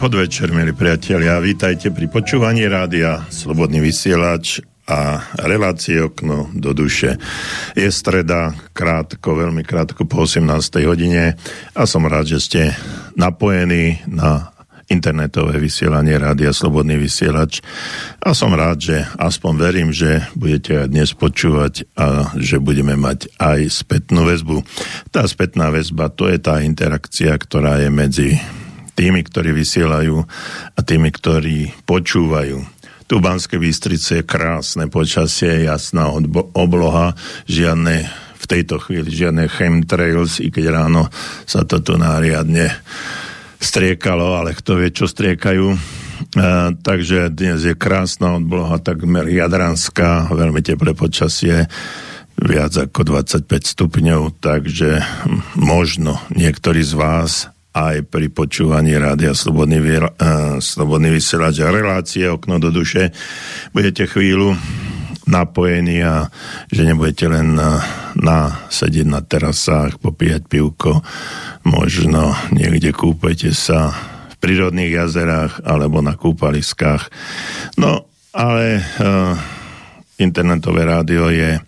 Podvečer, milí priatelia. Vítajte pri počúvaní rádia Slobodný vysielač a relácie okno do duše. Je streda, krátko, veľmi krátko po 18. hodine a som rád, že ste napojení na internetové vysielanie Rádia Slobodný vysielač a som rád, že aspoň verím, že budete aj dnes počúvať a že budeme mať aj spätnú väzbu. Tá spätná väzba to je tá interakcia, ktorá je medzi tými, ktorí vysielajú a tými, ktorí počúvajú. Tu v Banskej Bystrice je krásne počasie, jasná obloha, žiadne v tejto chvíli žiadne chemtrails, i keď ráno sa to tu náriadne striekalo, ale kto vie, čo striekajú. E, takže dnes je krásna obloha, takmer jadranská, veľmi teplé počasie, viac ako 25 stupňov, takže možno niektorí z vás aj pri počúvaní rádia Slobodný, uh, Slobodný vysielač a relácie Okno do duše budete chvíľu napojení a že nebudete len na, na sedieť na terasách, popíjať pivko, možno niekde kúpete sa v prírodných jazerách alebo na kúpaliskách. No, ale uh, internetové rádio je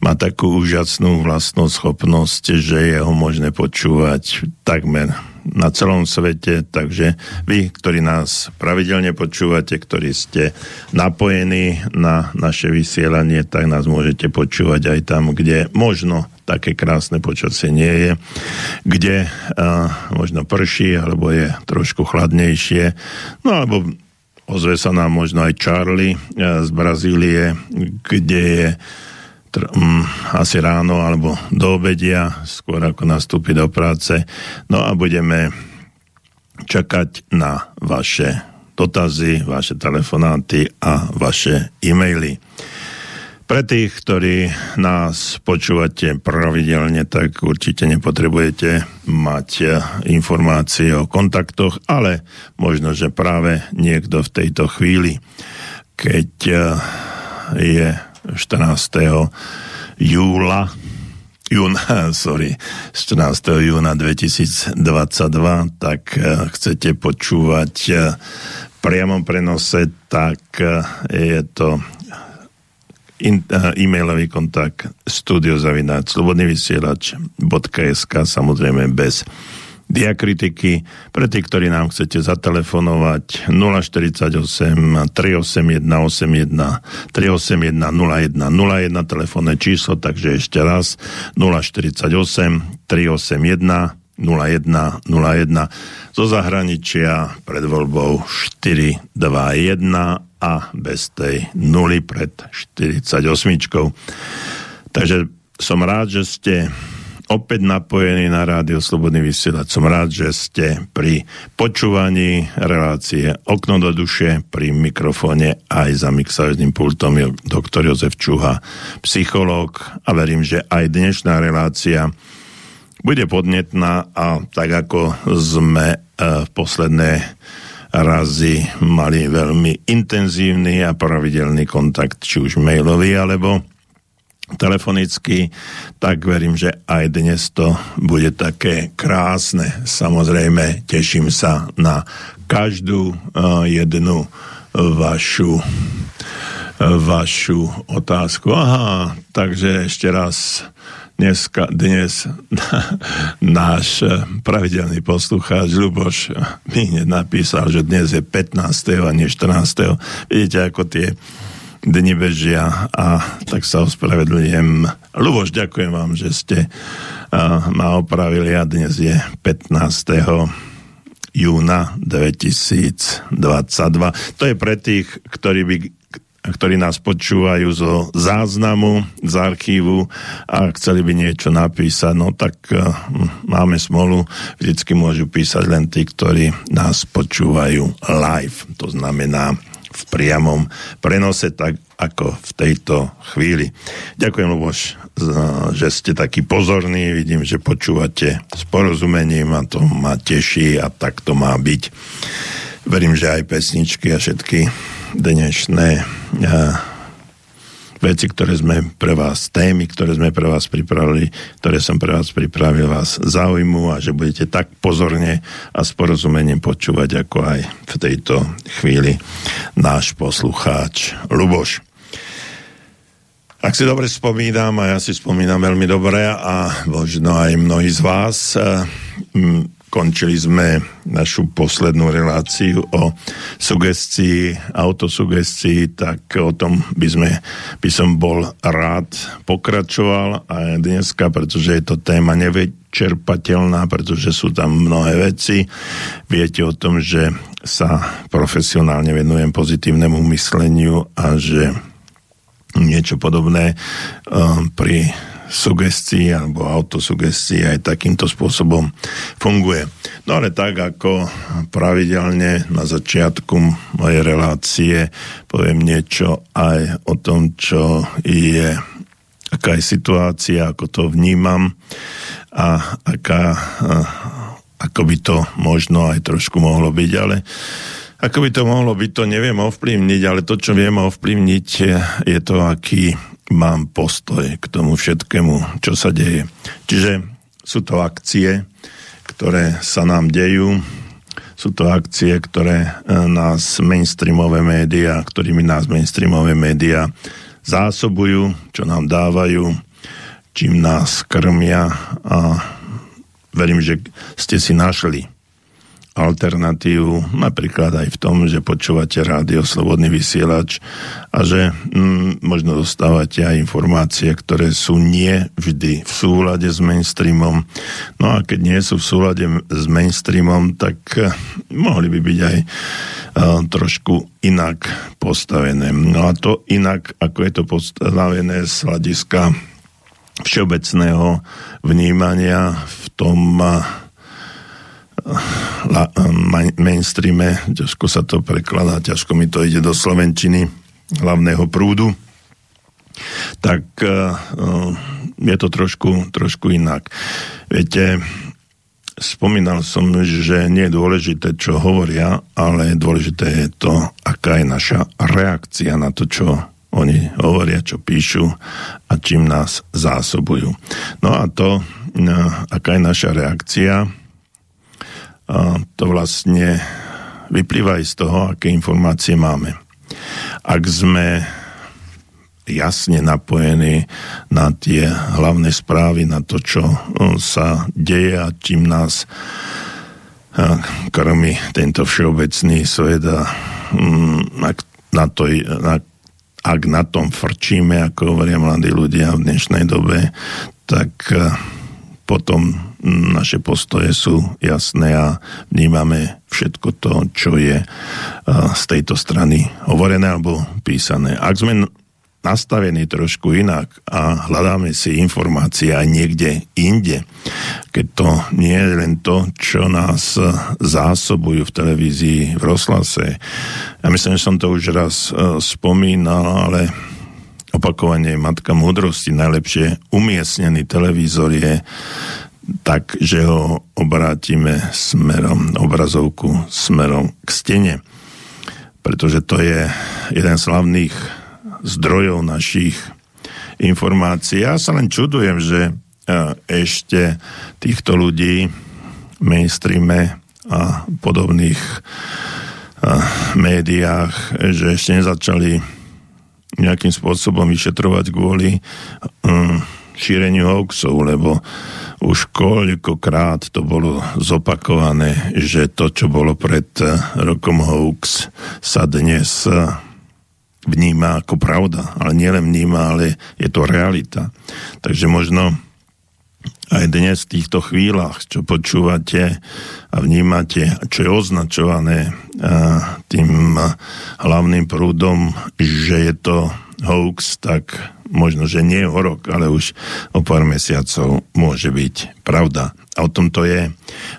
má takú úžasnú vlastnú schopnosť, že je ho možné počúvať takmer na celom svete, takže vy, ktorí nás pravidelne počúvate, ktorí ste napojení na naše vysielanie, tak nás môžete počúvať aj tam, kde možno také krásne počasie nie je, kde uh, možno prší, alebo je trošku chladnejšie, no alebo ozve sa nám možno aj Charlie z Brazílie, kde je tr- um, asi ráno alebo do obedia, skôr ako nastúpi do práce. No a budeme čakať na vaše dotazy, vaše telefonáty a vaše e-maily. Pre tých, ktorí nás počúvate pravidelne, tak určite nepotrebujete mať informácie o kontaktoch, ale možno, že práve niekto v tejto chvíli, keď je 14. júla júna, sorry, 14. júna 2022, tak eh, chcete počúvať eh, priamom prenose, tak eh, je to e-mailový kontakt studiozavináč slobodnyvysielač.sk samozrejme bez diakritiky. Pre tých, ktorí nám chcete zatelefonovať 048 381 81 381 01 01 telefónne číslo, takže ešte raz 048 381 0101 zo zahraničia pred voľbou 421 a bez tej nuly pred 48. Takže som rád, že ste opäť napojení na rádio Slobodný vysielač. Som rád, že ste pri počúvaní relácie Okno do duše pri mikrofóne aj za mixážnym pultom je doktor Jozef Čuha, psychológ a verím, že aj dnešná relácia bude podnetná a tak ako sme e, v posledné razy mali veľmi intenzívny a pravidelný kontakt, či už mailový alebo telefonicky, tak verím, že aj dnes to bude také krásne. Samozrejme, teším sa na každú uh, jednu vašu vašu otázku. Aha, takže ešte raz dneska, dnes náš pravidelný poslucháč Luboš mi napísal, že dnes je 15. a nie 14. Vidíte, ako tie dni bežia a tak sa ospravedlňujem. Luboš, ďakujem vám, že ste ma opravili a dnes je 15 júna 2022. To je pre tých, ktorí by ktorí nás počúvajú zo záznamu, z archívu a chceli by niečo napísať, no tak uh, máme smolu, vždycky môžu písať len tí, ktorí nás počúvajú live. To znamená v priamom prenose, tak ako v tejto chvíli. Ďakujem, Luboš, že ste takí pozorní. Vidím, že počúvate s porozumením a to ma teší a tak to má byť. Verím, že aj pesničky a všetky dnešné veci, ktoré sme pre vás, témy, ktoré sme pre vás pripravili, ktoré som pre vás pripravil, vás zaujmu a že budete tak pozorne a s porozumením počúvať, ako aj v tejto chvíli náš poslucháč Luboš. Ak si dobre spomínam, a ja si spomínam veľmi dobre a možno aj mnohí z vás, eh, končili sme našu poslednú reláciu o sugestii, autosugestii, tak o tom by, sme, by som bol rád pokračoval aj dneska, pretože je to téma nevyčerpateľná, pretože sú tam mnohé veci. Viete o tom, že sa profesionálne venujem pozitívnemu mysleniu a že niečo podobné um, pri sugestii alebo autosugestii aj takýmto spôsobom funguje. No ale tak ako pravidelne na začiatku mojej relácie poviem niečo aj o tom, čo je aká je situácia, ako to vnímam a aká, ako by to možno aj trošku mohlo byť, ale ako by to mohlo byť, to neviem ovplyvniť, ale to, čo viem ovplyvniť, je to, aký mám postoj k tomu všetkému, čo sa deje. Čiže sú to akcie, ktoré sa nám dejú, sú to akcie, ktoré e, nás mainstreamové médiá, ktorými nás mainstreamové médiá zásobujú, čo nám dávajú, čím nás krmia a verím, že ste si našli alternatívu, napríklad aj v tom, že počúvate rádio Slobodný vysielač a že mm, možno dostávate aj informácie, ktoré sú nie vždy v súlade s mainstreamom. No a keď nie sú v súlade s mainstreamom, tak eh, mohli by byť aj uh, trošku inak postavené. No a to inak, ako je to postavené z hľadiska všeobecného vnímania v tom la, mainstreame, ťažko sa to prekladá, ťažko mi to ide do slovenčiny hlavného prúdu, tak uh, je to trošku, trošku inak. Viete, spomínal som, že nie je dôležité, čo hovoria, ale dôležité je to, aká je naša reakcia na to, čo oni hovoria, čo píšu a čím nás zásobujú. No a to, aká je naša reakcia, to vlastne vyplýva aj z toho, aké informácie máme. Ak sme jasne napojení na tie hlavné správy, na to, čo sa deje a čím nás krmi tento všeobecný svet a mm, ak na, to, ak na tom frčíme, ako hovoria mladí ľudia v dnešnej dobe, tak potom naše postoje sú jasné a vnímame všetko to, čo je z tejto strany hovorené alebo písané. Ak sme nastavení trošku inak a hľadáme si informácie aj niekde inde, keď to nie je len to, čo nás zásobujú v televízii, v rozhlase. Ja myslím, že som to už raz e, spomínal, ale opakovanie matka múdrosti, najlepšie umiestnený televízor je tak, že ho obrátime smerom, obrazovku smerom k stene. Pretože to je jeden z hlavných zdrojov našich informácií. Ja sa len čudujem, že e, ešte týchto ľudí v mainstreame a podobných e, médiách, že ešte nezačali nejakým spôsobom vyšetrovať kvôli um, šíreniu hoaxov, lebo už koľkokrát to bolo zopakované, že to, čo bolo pred eh, rokom hoax, sa dnes eh, vníma ako pravda. Ale nielen vníma, ale je to realita. Takže možno aj dnes v týchto chvíľach, čo počúvate a vnímate, čo je označované eh, tým hlavným prúdom, že je to hoax, tak možno, že nie o rok, ale už o pár mesiacov môže byť pravda. A o tom to je,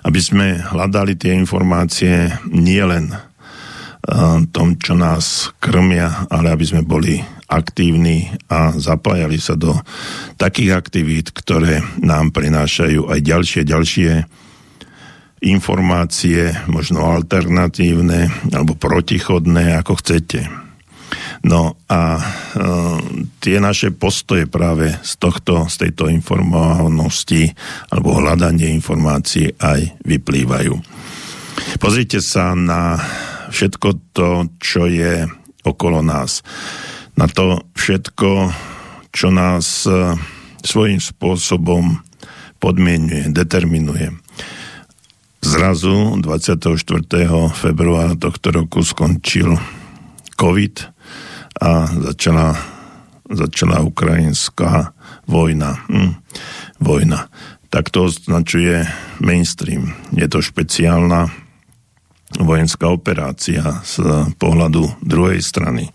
aby sme hľadali tie informácie nielen tom, čo nás krmia, ale aby sme boli aktívni a zapájali sa do takých aktivít, ktoré nám prinášajú aj ďalšie, ďalšie informácie, možno alternatívne alebo protichodné, ako chcete. No a e, tie naše postoje práve z tohto, z tejto informovanosti alebo hľadanie informácií aj vyplývajú. Pozrite sa na všetko to, čo je okolo nás. Na to všetko, čo nás e, svojím spôsobom podmienuje, determinuje. Zrazu 24. februára tohto roku skončil COVID a začala, začala ukrajinská vojna. Hm, vojna. Tak to označuje mainstream. Je to špeciálna vojenská operácia z pohľadu druhej strany.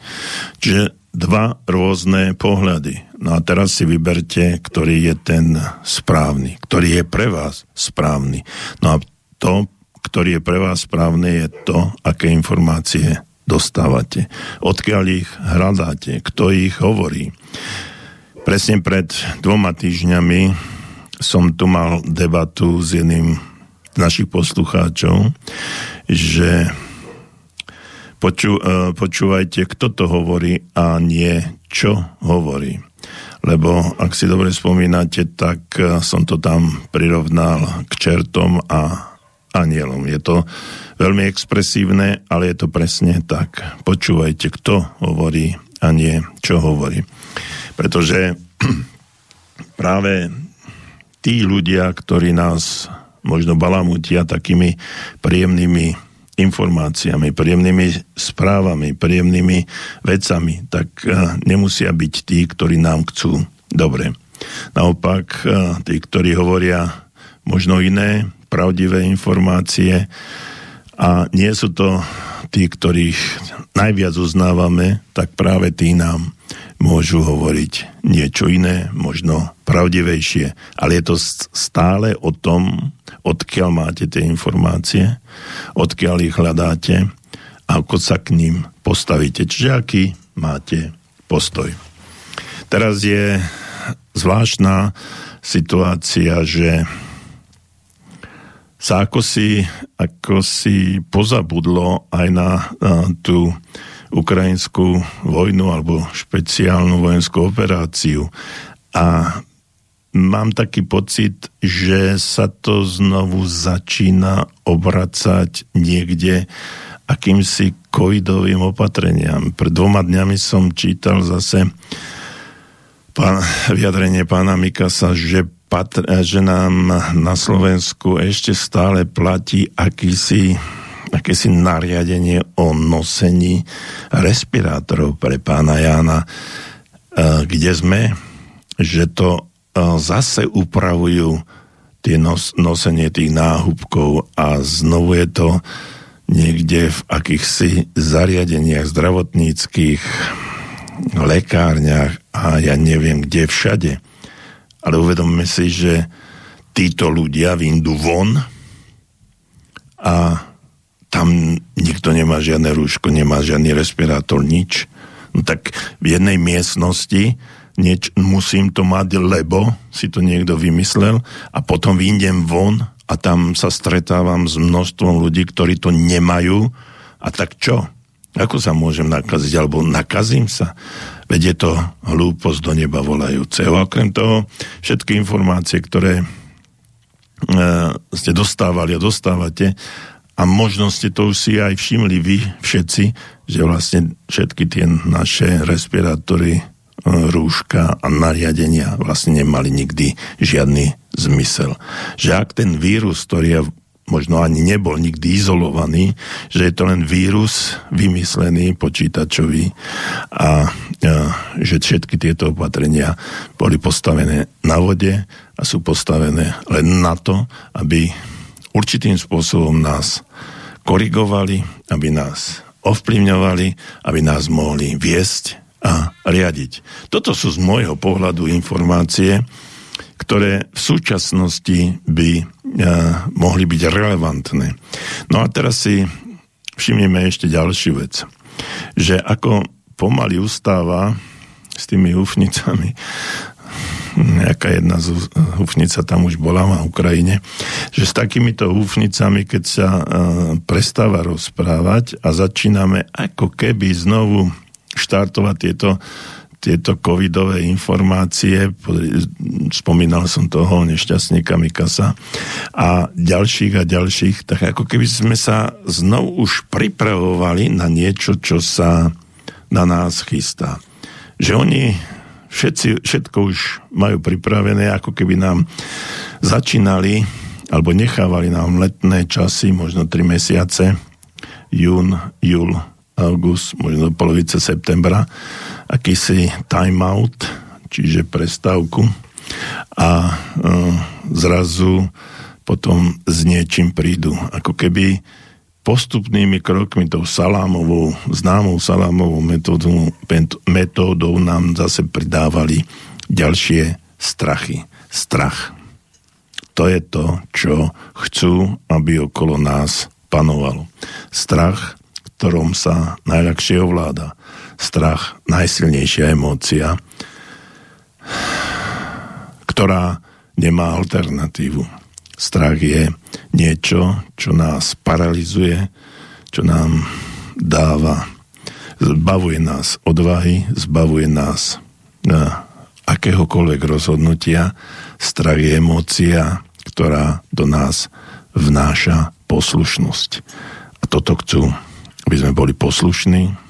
Čiže dva rôzne pohľady. No a teraz si vyberte, ktorý je ten správny, ktorý je pre vás správny. No a to, ktorý je pre vás správny, je to, aké informácie dostávate. Odkiaľ ich hľadáte, kto ich hovorí. Presne pred dvoma týždňami som tu mal debatu s jedným z našich poslucháčov, že poču, e, počúvajte, kto to hovorí a nie čo hovorí. Lebo ak si dobre spomínate, tak e, som to tam prirovnal k čertom a anielom. Je to veľmi expresívne, ale je to presne tak. Počúvajte, kto hovorí a nie čo hovorí. Pretože práve tí ľudia, ktorí nás možno balamutia takými príjemnými informáciami, príjemnými správami, príjemnými vecami, tak eh, nemusia byť tí, ktorí nám chcú dobre. Naopak, eh, tí, ktorí hovoria možno iné, pravdivé informácie a nie sú to tí, ktorých najviac uznávame, tak práve tí nám môžu hovoriť niečo iné, možno pravdivejšie, ale je to stále o tom, odkiaľ máte tie informácie, odkiaľ ich hľadáte a ako sa k ním postavíte. Čiže aký máte postoj. Teraz je zvláštna situácia, že sa ako si, ako si pozabudlo aj na, na tú ukrajinskú vojnu alebo špeciálnu vojenskú operáciu. A mám taký pocit, že sa to znovu začína obracať niekde akýmsi covidovým opatreniam. Pred dvoma dňami som čítal zase pán, vyjadrenie pána Mikasa, že patr- že nám na Slovensku ešte stále platí akýsi, akési nariadenie o nosení respirátorov pre pána Jána, e, kde sme, že to e, zase upravujú tie nos, nosenie tých náhubkov a znovu je to niekde v akýchsi zariadeniach zdravotníckých, lekárniach a ja neviem kde všade ale uvedomme si, že títo ľudia vyjdú von a tam nikto nemá žiadne rúško, nemá žiadny respirátor, nič. No tak v jednej miestnosti nieč, musím to mať, lebo si to niekto vymyslel a potom vyjdem von a tam sa stretávam s množstvom ľudí, ktorí to nemajú a tak čo? Ako sa môžem nakaziť? Alebo nakazím sa? Veď je to hlúposť do neba volajúce. A okrem toho, všetky informácie, ktoré e, ste dostávali a dostávate, a možno ste to už si aj všimli vy všetci, že vlastne všetky tie naše respirátory, e, rúška a nariadenia vlastne nemali nikdy žiadny zmysel. Že ak ten vírus, ktorý je možno ani nebol nikdy izolovaný, že je to len vírus vymyslený počítačový a, a že všetky tieto opatrenia boli postavené na vode a sú postavené len na to, aby určitým spôsobom nás korigovali, aby nás ovplyvňovali, aby nás mohli viesť a riadiť. Toto sú z môjho pohľadu informácie, ktoré v súčasnosti by uh, mohli byť relevantné. No a teraz si všimneme ešte ďalšiu vec, že ako pomaly ustáva s tými hufnicami, nejaká jedna z hufnica tam už bola na Ukrajine, že s takýmito hufnicami, keď sa uh, prestáva rozprávať a začíname ako keby znovu štartovať tieto tieto covidové informácie, spomínal som toho nešťastníka Mikasa a ďalších a ďalších, tak ako keby sme sa znovu už pripravovali na niečo, čo sa na nás chystá. Že oni všetci, všetko už majú pripravené, ako keby nám začínali alebo nechávali nám letné časy, možno 3 mesiace, jún, júl, august, možno polovice septembra akýsi timeout, čiže prestávku a e, zrazu potom s niečím prídu. Ako keby postupnými krokmi, tou salámovou, známou salámovou metódou, metódou nám zase pridávali ďalšie strachy. Strach. To je to, čo chcú, aby okolo nás panovalo. Strach, ktorom sa najľahšie ovláda strach najsilnejšia emócia, ktorá nemá alternatívu. Strach je niečo, čo nás paralizuje, čo nám dáva, zbavuje nás odvahy, zbavuje nás na akéhokoľvek rozhodnutia. Strach je emócia, ktorá do nás vnáša poslušnosť. A toto chcú, aby sme boli poslušní,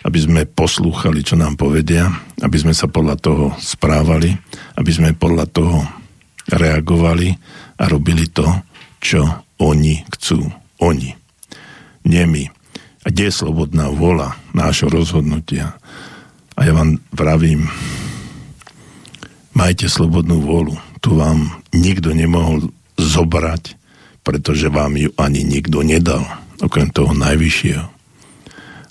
aby sme poslúchali, čo nám povedia, aby sme sa podľa toho správali, aby sme podľa toho reagovali a robili to, čo oni chcú. Oni. Nie my. A kde je slobodná vola nášho rozhodnutia? A ja vám vravím, majte slobodnú volu. Tu vám nikto nemohol zobrať, pretože vám ju ani nikto nedal, okrem toho najvyššieho.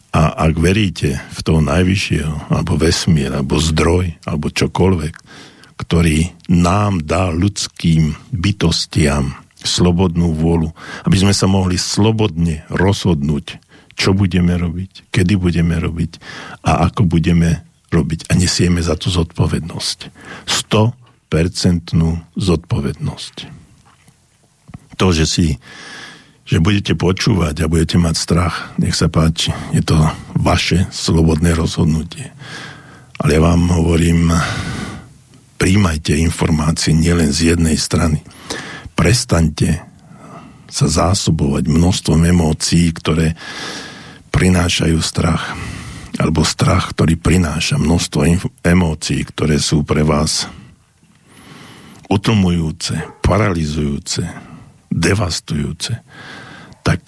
A ak veríte v toho najvyššieho, alebo vesmír, alebo zdroj, alebo čokoľvek, ktorý nám dá ľudským bytostiam slobodnú vôľu, aby sme sa mohli slobodne rozhodnúť, čo budeme robiť, kedy budeme robiť a ako budeme robiť. A nesieme za to zodpovednosť. 100% zodpovednosť. To, že si že budete počúvať a budete mať strach. Nech sa páči, je to vaše slobodné rozhodnutie. Ale ja vám hovorím, príjmajte informácie nielen z jednej strany. Prestaňte sa zásobovať množstvom emócií, ktoré prinášajú strach. Alebo strach, ktorý prináša množstvo emócií, ktoré sú pre vás utlmujúce, paralizujúce, devastujúce tak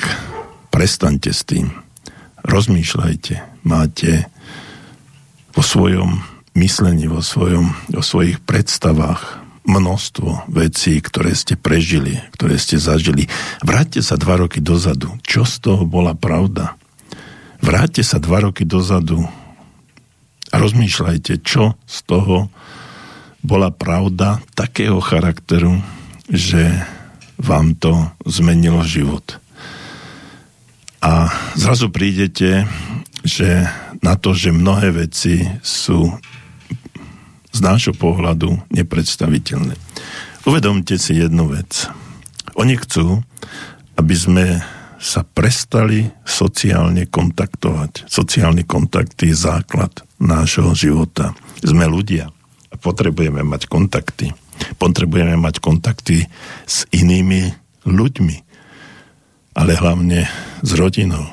prestaňte s tým. Rozmýšľajte. Máte vo svojom myslení, vo, svojom, vo svojich predstavách množstvo vecí, ktoré ste prežili, ktoré ste zažili. Vráťte sa dva roky dozadu. Čo z toho bola pravda? Vráťte sa dva roky dozadu a rozmýšľajte, čo z toho bola pravda takého charakteru, že vám to zmenilo život. A zrazu prídete, že na to, že mnohé veci sú z nášho pohľadu nepredstaviteľné. Uvedomte si jednu vec. Oni chcú, aby sme sa prestali sociálne kontaktovať. Sociálny kontakt je základ nášho života. Sme ľudia a potrebujeme mať kontakty. Potrebujeme mať kontakty s inými ľuďmi ale hlavne s rodinou.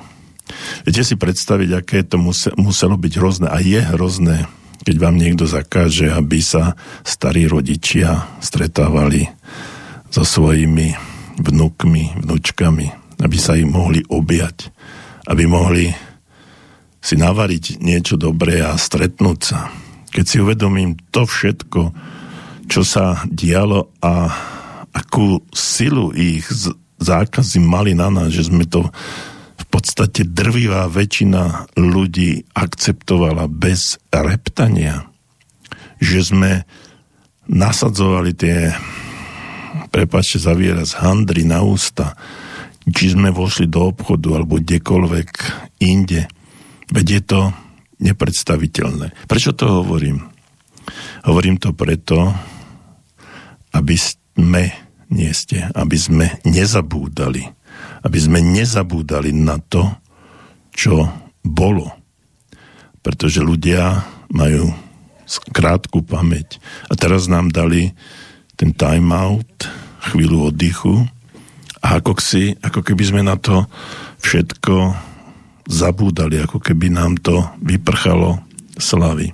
Viete si predstaviť, aké to muselo byť hrozné a je hrozné, keď vám niekto zakáže, aby sa starí rodičia stretávali so svojimi vnúkmi, vnúčkami, aby sa im mohli objať, aby mohli si navariť niečo dobré a stretnúť sa. Keď si uvedomím to všetko, čo sa dialo a akú silu ich zákazy mali na nás, že sme to v podstate drvivá väčšina ľudí akceptovala bez reptania. Že sme nasadzovali tie, prepačte za výraz, handry na ústa, či sme vošli do obchodu alebo kdekoľvek inde. Veď je to nepredstaviteľné. Prečo to hovorím? Hovorím to preto, aby sme nie ste, aby sme nezabúdali, aby sme nezabúdali na to, čo bolo. pretože ľudia majú krátku pamäť. A teraz nám dali ten time out, chvíľu oddychu a ako, si, ako keby sme na to všetko zabúdali, ako keby nám to vyprchalo slavy.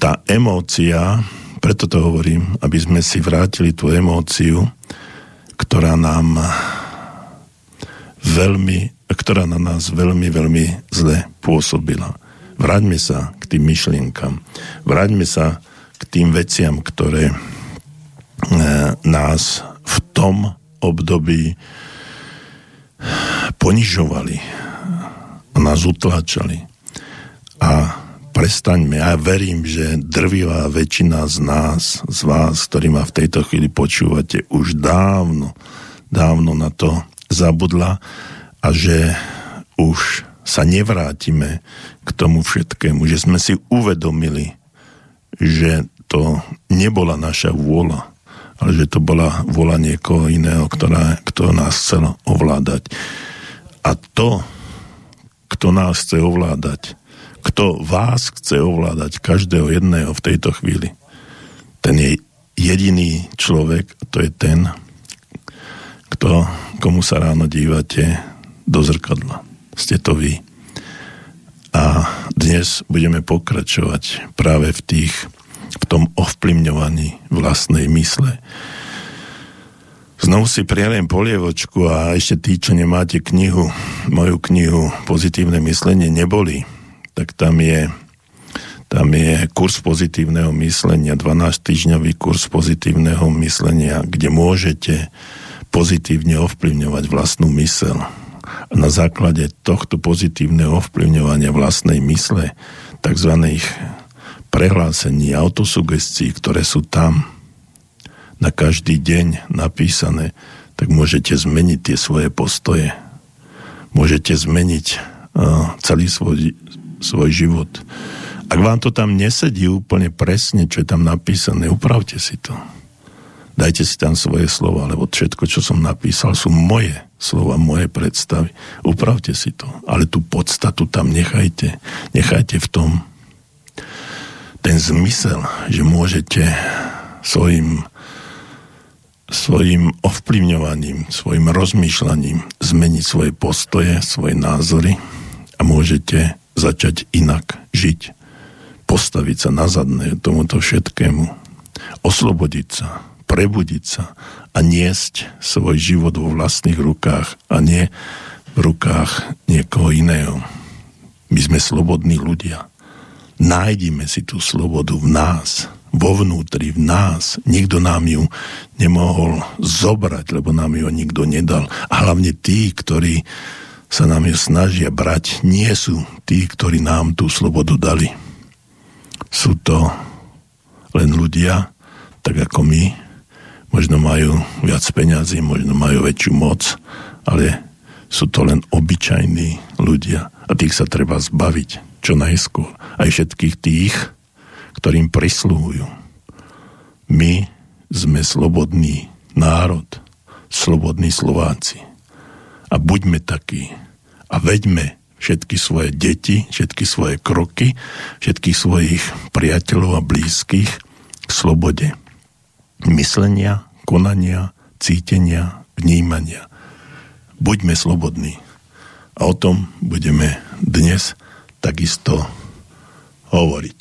Tá emócia, preto to hovorím, aby sme si vrátili tú emóciu, ktorá nám veľmi, ktorá na nás veľmi, veľmi zle pôsobila. Vráťme sa k tým myšlienkam. Vráťme sa k tým veciam, ktoré e, nás v tom období ponižovali a nás utláčali. A prestaňme, ja verím, že drvivá väčšina z nás, z vás, ktorí ma v tejto chvíli počúvate, už dávno, dávno na to zabudla a že už sa nevrátime k tomu všetkému, že sme si uvedomili, že to nebola naša vôľa, ale že to bola vola niekoho iného, ktorá, kto nás chcel ovládať. A to, kto nás chce ovládať, kto vás chce ovládať, každého jedného v tejto chvíli, ten je jediný človek, to je ten, kto, komu sa ráno dívate do zrkadla. Ste to vy. A dnes budeme pokračovať práve v tých v tom ovplyvňovaní vlastnej mysle. Znovu si prialiem polievočku a ešte tí, čo nemáte knihu, moju knihu Pozitívne myslenie neboli, tak tam je, tam je kurz pozitívneho myslenia, 12-týždňový kurz pozitívneho myslenia, kde môžete pozitívne ovplyvňovať vlastnú mysel. A na základe tohto pozitívneho ovplyvňovania vlastnej mysle, takzvaných prehlásení, autosugestií, ktoré sú tam na každý deň napísané, tak môžete zmeniť tie svoje postoje. Môžete zmeniť uh, celý svoj, svoj život. Ak vám to tam nesedí úplne presne, čo je tam napísané, upravte si to. Dajte si tam svoje slova, lebo všetko, čo som napísal, sú moje slova, moje predstavy. Upravte si to. Ale tú podstatu tam nechajte. Nechajte v tom, ten zmysel, že môžete svojim, svojim ovplyvňovaním, svojim rozmýšľaním zmeniť svoje postoje, svoje názory a môžete začať inak žiť. Postaviť sa na zadné tomuto všetkému. Oslobodiť sa, prebudiť sa a niesť svoj život vo vlastných rukách a nie v rukách niekoho iného. My sme slobodní ľudia nájdime si tú slobodu v nás, vo vnútri, v nás. Nikto nám ju nemohol zobrať, lebo nám ju nikto nedal. A hlavne tí, ktorí sa nám ju snažia brať, nie sú tí, ktorí nám tú slobodu dali. Sú to len ľudia, tak ako my, možno majú viac peňazí, možno majú väčšiu moc, ale sú to len obyčajní ľudia a tých sa treba zbaviť čo najskôr. Aj všetkých tých, ktorým prislúhujú. My sme slobodný národ, slobodní Slováci. A buďme takí. A veďme všetky svoje deti, všetky svoje kroky, všetkých svojich priateľov a blízkych k slobode. Myslenia, konania, cítenia, vnímania. Buďme slobodní. A o tom budeme dnes takisto hovoriť.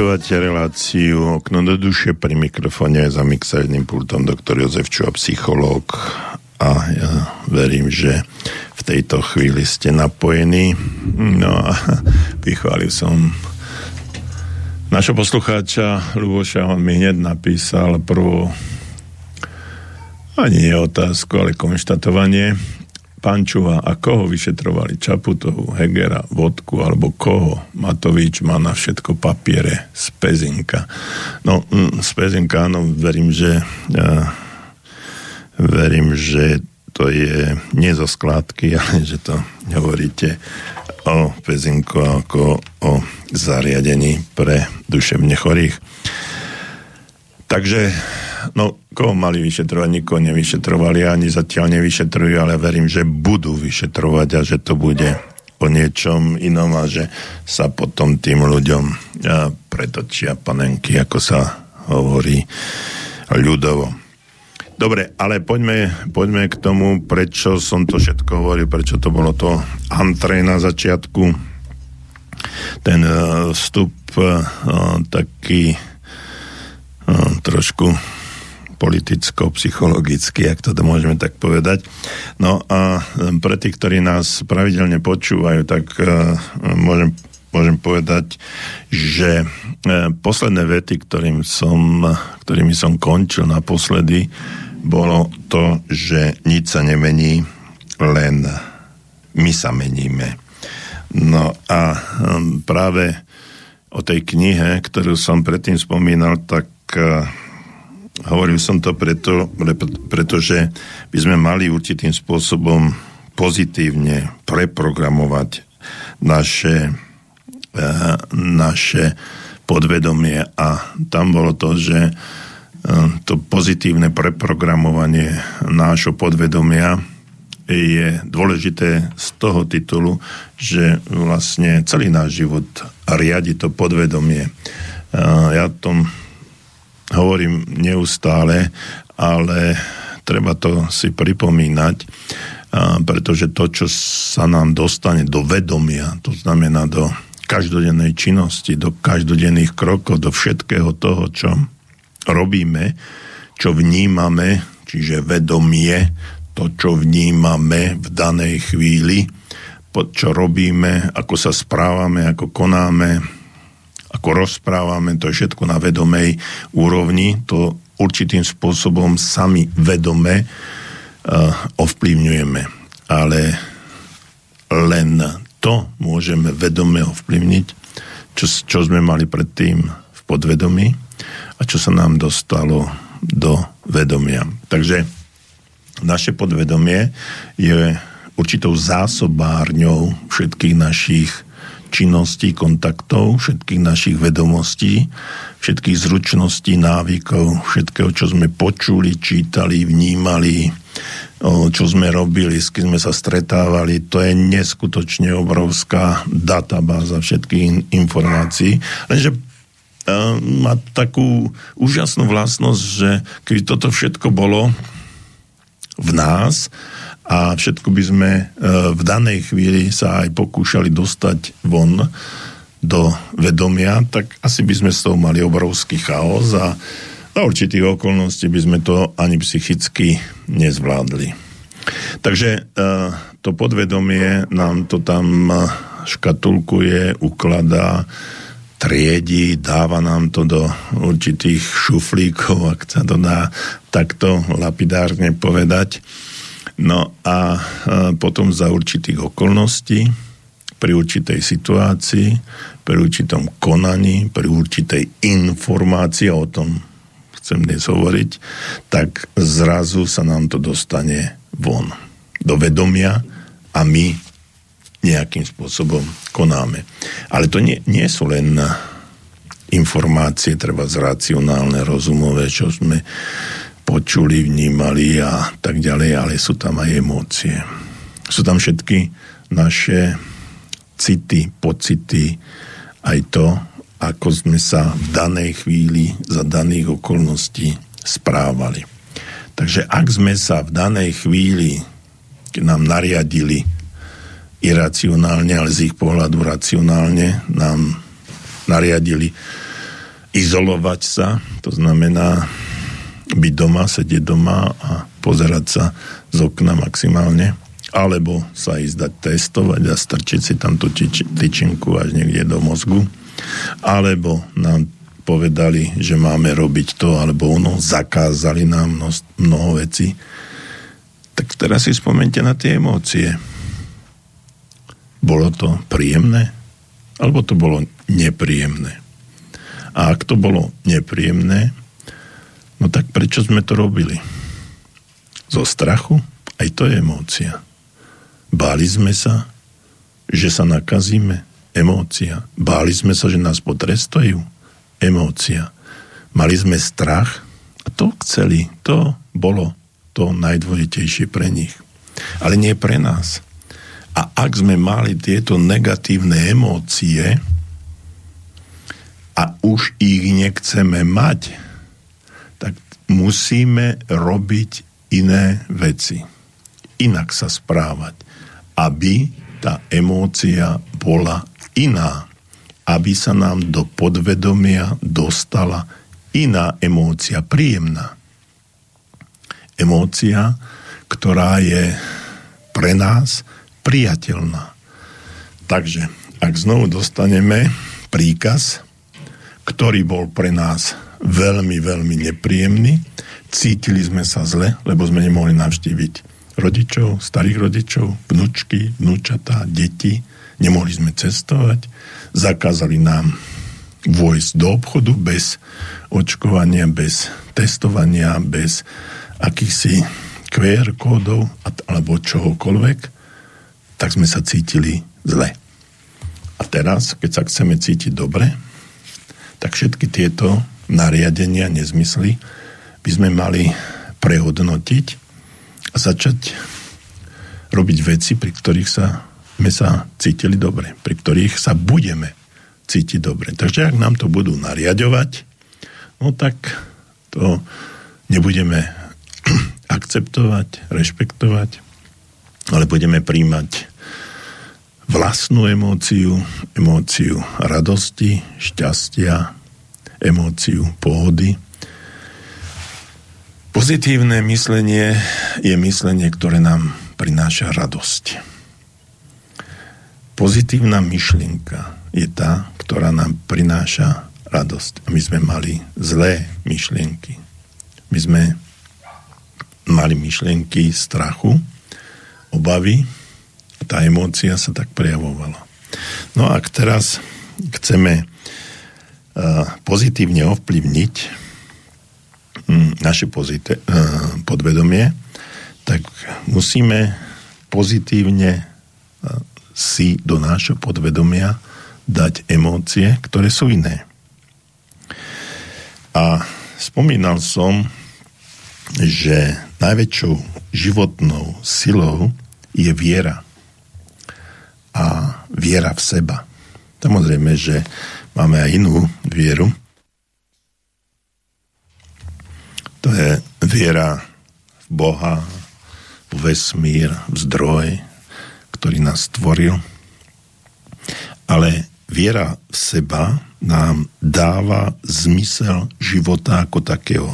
Počúvate reláciu Okno do duše pri mikrofóne za mixerným pultom doktor Jozef Čuha, psychológ. A ja verím, že v tejto chvíli ste napojení. No a vychválil som našho poslucháča Luboša, on mi hneď napísal prvú ani nie otázku, ale konštatovanie Pančuva a koho vyšetrovali Čaputovu, Hegera, Vodku alebo koho Matovič má na všetko papiere z Pezinka. No, mm, z Pezinka, áno, verím, že ja, verím, že to je nie zo skládky, ale že to hovoríte o Pezinku ako o zariadení pre duševne chorých. Takže No, koho mali vyšetrovať, nikoho nevyšetrovali, ani zatiaľ nevyšetrujú, ale verím, že budú vyšetrovať a že to bude o niečom inom a že sa potom tým ľuďom pretočia panenky, ako sa hovorí ľudovo. Dobre, ale poďme, poďme k tomu, prečo som to všetko hovoril, prečo to bolo to antrej na začiatku. Ten uh, vstup uh, taký uh, trošku politicko-psychologicky, ak to môžeme tak povedať. No a pre tých, ktorí nás pravidelne počúvajú, tak uh, môžem, môžem povedať, že uh, posledné vety, ktorým som, ktorými som končil naposledy, bolo to, že nič sa nemení, len my sa meníme. No a práve o tej knihe, ktorú som predtým spomínal, tak uh, Hovoril som to preto, pretože by sme mali určitým spôsobom pozitívne preprogramovať naše, e, naše podvedomie a tam bolo to, že e, to pozitívne preprogramovanie nášho podvedomia je dôležité z toho titulu, že vlastne celý náš život riadi to podvedomie. E, ja tom hovorím neustále, ale treba to si pripomínať, pretože to, čo sa nám dostane do vedomia, to znamená do každodennej činnosti, do každodenných krokov, do všetkého toho, čo robíme, čo vnímame, čiže vedomie, to, čo vnímame v danej chvíli, čo robíme, ako sa správame, ako konáme, ako rozprávame, to je všetko na vedomej úrovni, to určitým spôsobom sami vedome uh, ovplyvňujeme. Ale len to môžeme vedome ovplyvniť, čo, čo sme mali predtým v podvedomí a čo sa nám dostalo do vedomia. Takže naše podvedomie je určitou zásobárňou všetkých našich činností, kontaktov, všetkých našich vedomostí, všetkých zručností, návykov, všetkého, čo sme počuli, čítali, vnímali, čo sme robili, s kým sme sa stretávali. To je neskutočne obrovská databáza všetkých informácií. Lenže má takú úžasnú vlastnosť, že keby toto všetko bolo v nás a všetko by sme e, v danej chvíli sa aj pokúšali dostať von do vedomia, tak asi by sme z toho mali obrovský chaos a za určitých okolností by sme to ani psychicky nezvládli. Takže e, to podvedomie nám to tam škatulkuje, ukladá, triedi, dáva nám to do určitých šuflíkov, ak sa to dá takto lapidárne povedať. No a potom za určitých okolností, pri určitej situácii, pri určitom konaní, pri určitej informácii, o tom chcem dnes hovoriť, tak zrazu sa nám to dostane von do vedomia a my nejakým spôsobom konáme. Ale to nie, nie sú len informácie, treba z racionálne, rozumové, čo sme počuli, vnímali a tak ďalej, ale sú tam aj emócie. Sú tam všetky naše city, pocity, aj to, ako sme sa v danej chvíli za daných okolností správali. Takže ak sme sa v danej chvíli, nám nariadili iracionálne, ale z ich pohľadu racionálne nám nariadili izolovať sa, to znamená byť doma, sedieť doma a pozerať sa z okna maximálne, alebo sa ísť dať testovať a strčiť si tam tú tyč- tyčinku až niekde do mozgu, alebo nám povedali, že máme robiť to alebo ono, zakázali nám mnoho, mnoho vecí, tak teraz si spomente na tie emócie bolo to príjemné? Alebo to bolo nepríjemné? A ak to bolo nepríjemné, no tak prečo sme to robili? Zo strachu? Aj to je emócia. Báli sme sa, že sa nakazíme? Emócia. Báli sme sa, že nás potrestajú? Emócia. Mali sme strach? A to chceli. To bolo to najdôležitejšie pre nich. Ale nie pre nás. A ak sme mali tieto negatívne emócie a už ich nechceme mať, musíme robiť iné veci. Inak sa správať, aby tá emócia bola iná. Aby sa nám do podvedomia dostala iná emócia, príjemná. Emócia, ktorá je pre nás priateľná. Takže, ak znovu dostaneme príkaz, ktorý bol pre nás veľmi, veľmi nepríjemný, cítili sme sa zle, lebo sme nemohli navštíviť rodičov, starých rodičov, vnúčky, vnúčatá, deti, nemohli sme cestovať, zakázali nám vojsť do obchodu bez očkovania, bez testovania, bez akýchsi QR kódov alebo čohokoľvek. Tak sme sa cítili zle. A teraz, keď sa chceme cítiť dobre, tak všetky tieto nariadenia, nezmysly by sme mali prehodnotiť a začať robiť veci, pri ktorých sa, sme sa cítili dobre, pri ktorých sa budeme cítiť dobre. Takže ak nám to budú nariadovať, no tak to nebudeme akceptovať, rešpektovať, ale budeme príjmať vlastnú emóciu, emóciu radosti, šťastia, emóciu pohody. Pozitívne myslenie je myslenie, ktoré nám prináša radosť. Pozitívna myšlienka je tá, ktorá nám prináša radosť. A my sme mali zlé myšlienky. My sme mali myšlienky strachu, obavy, tá emócia sa tak prejavovala. No a ak teraz chceme pozitívne ovplyvniť um, naše pozite, podvedomie, tak musíme pozitívne si do nášho podvedomia dať emócie, ktoré sú iné. A spomínal som, že najväčšou životnou silou je viera a viera v seba. Samozrejme, že máme aj inú vieru. To je viera v Boha, vesmír, zdroj, ktorý nás stvoril. Ale viera v seba nám dáva zmysel života ako takého.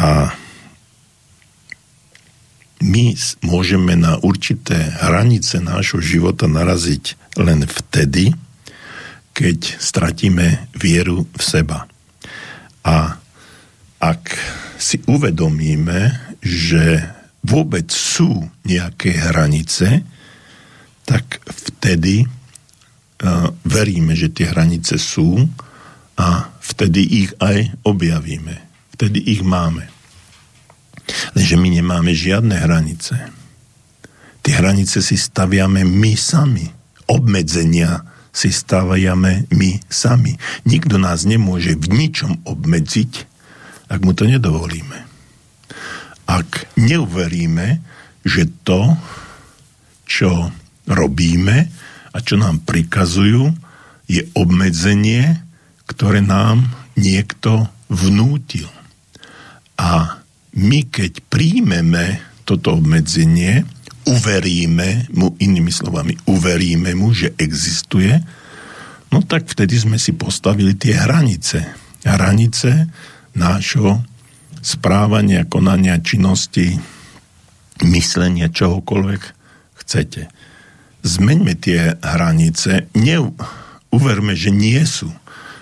A my môžeme na určité hranice nášho života naraziť len vtedy, keď stratíme vieru v seba. A ak si uvedomíme, že vôbec sú nejaké hranice, tak vtedy uh, veríme, že tie hranice sú a vtedy ich aj objavíme. Vtedy ich máme. Lenže my nemáme žiadne hranice. Tie hranice si staviame my sami. Obmedzenia si staviame my sami. Nikto nás nemôže v ničom obmedziť, ak mu to nedovolíme. Ak neuveríme, že to, čo robíme a čo nám prikazujú, je obmedzenie, ktoré nám niekto vnútil. A my keď príjmeme toto obmedzenie, uveríme mu, inými slovami, uveríme mu, že existuje, no tak vtedy sme si postavili tie hranice. Hranice nášho správania, konania, činnosti, myslenia, čohokoľvek chcete. Zmeňme tie hranice, neuverme, že nie sú,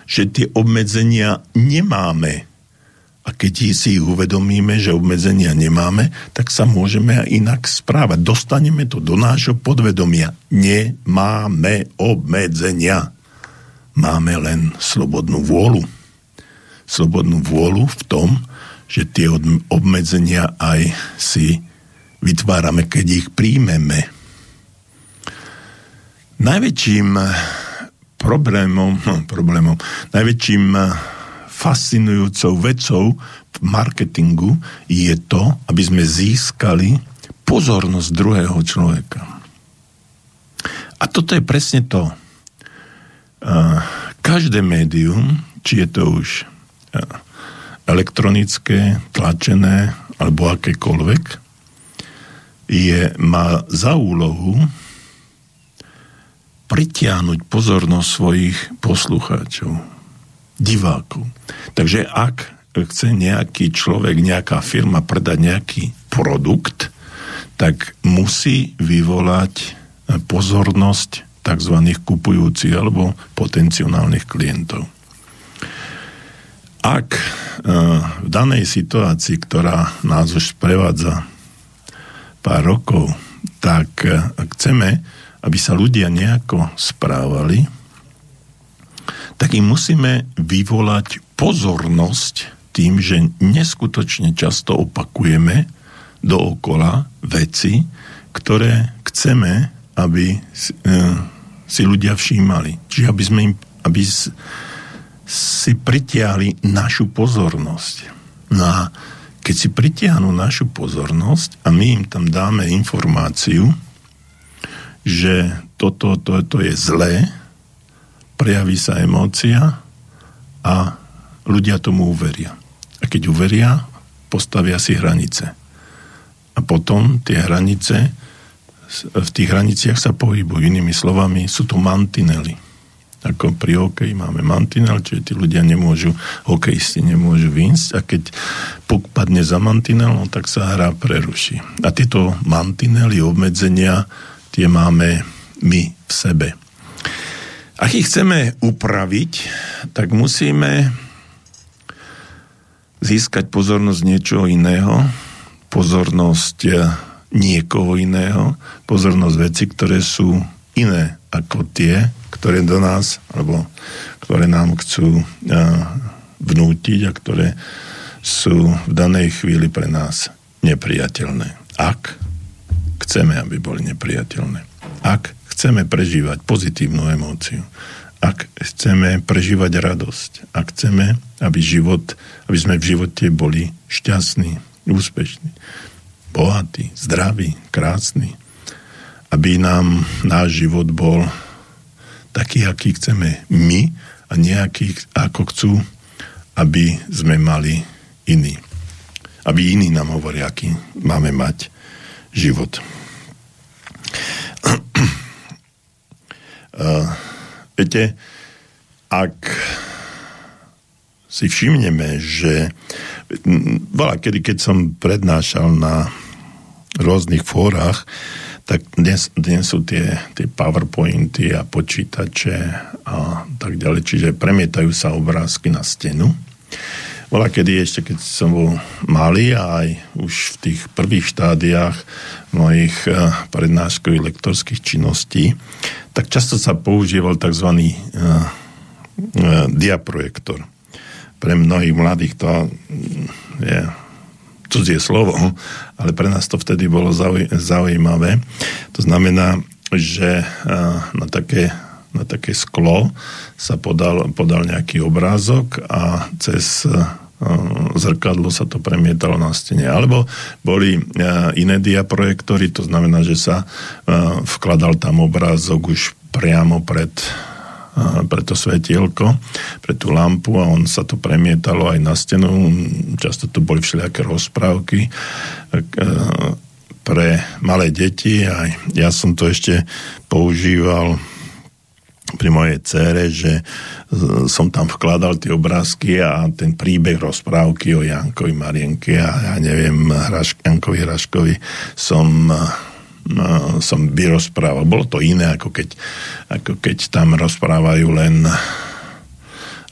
že tie obmedzenia nemáme, a keď si uvedomíme, že obmedzenia nemáme, tak sa môžeme aj inak správať. Dostaneme to do nášho podvedomia. Nemáme obmedzenia. Máme len slobodnú vôľu. Slobodnú vôľu v tom, že tie obmedzenia aj si vytvárame, keď ich príjmeme. Najväčším problémom, problémom najväčším fascinujúcou vecou v marketingu je to, aby sme získali pozornosť druhého človeka. A toto je presne to. Každé médium, či je to už elektronické, tlačené alebo akékoľvek, je, má za úlohu pritiahnuť pozornosť svojich poslucháčov divákov. Takže ak chce nejaký človek, nejaká firma predať nejaký produkt, tak musí vyvolať pozornosť tzv. kupujúcich alebo potenciálnych klientov. Ak e, v danej situácii, ktorá nás už sprevádza pár rokov, tak e, chceme, aby sa ľudia nejako správali, tak im musíme vyvolať pozornosť tým, že neskutočne často opakujeme dookola veci, ktoré chceme, aby si, e, ľudia všímali. Čiže aby sme im aby si pritiahli našu pozornosť. No a keď si pritiahnu našu pozornosť a my im tam dáme informáciu, že toto, to, to je zlé, prejaví sa emócia a ľudia tomu uveria. A keď uveria, postavia si hranice. A potom tie hranice, v tých hraniciach sa pohybujú. Inými slovami, sú to mantinely. Ako pri hokeji máme mantinel, čiže tí ľudia nemôžu, hokejisti nemôžu výjsť a keď puk padne za mantinel, no, tak sa hra preruší. A tieto mantinely, obmedzenia, tie máme my v sebe. Ak ich chceme upraviť, tak musíme získať pozornosť niečoho iného, pozornosť eh, niekoho iného, pozornosť veci, ktoré sú iné ako tie, ktoré do nás, alebo ktoré nám chcú eh, vnútiť a ktoré sú v danej chvíli pre nás nepriateľné. Ak chceme, aby boli nepriateľné. Ak chceme prežívať pozitívnu emóciu, ak chceme prežívať radosť, ak chceme, aby, život, aby sme v živote boli šťastní, úspešní, bohatí, zdraví, krásni, aby nám náš život bol taký, aký chceme my a nejaký, ako chcú, aby sme mali iný. Aby iní nám hovoria, aký máme mať život. Uh, viete, ak si všimneme, že bola kedy, keď som prednášal na rôznych fórach, tak dnes, dnes sú tie, tie powerpointy a počítače a tak ďalej, čiže premietajú sa obrázky na stenu. Bola kedy ešte, keď som bol malý a aj už v tých prvých štádiách mojich eh, prednáškových lektorských činností, tak často sa používal tzv. Uh, uh, diaprojektor. Pre mnohých mladých to je cudzie slovo, ale pre nás to vtedy bolo zaujímavé. To znamená, že na také, na také sklo sa podal, podal nejaký obrázok a cez zrkadlo sa to premietalo na stene. Alebo boli iné diaprojektory, to znamená, že sa vkladal tam obrázok už priamo pred pre to svetielko, pre tú lampu a on sa to premietalo aj na stenu. Často to boli všelijaké rozprávky pre malé deti a ja som to ešte používal pri mojej cére, že som tam vkladal tie obrázky a ten príbeh rozprávky o Jankovi, Marienke a ja neviem, Hraš, Jankovi Hraškovi som No, som vyrozprával. Bolo to iné, ako keď, ako keď tam rozprávajú len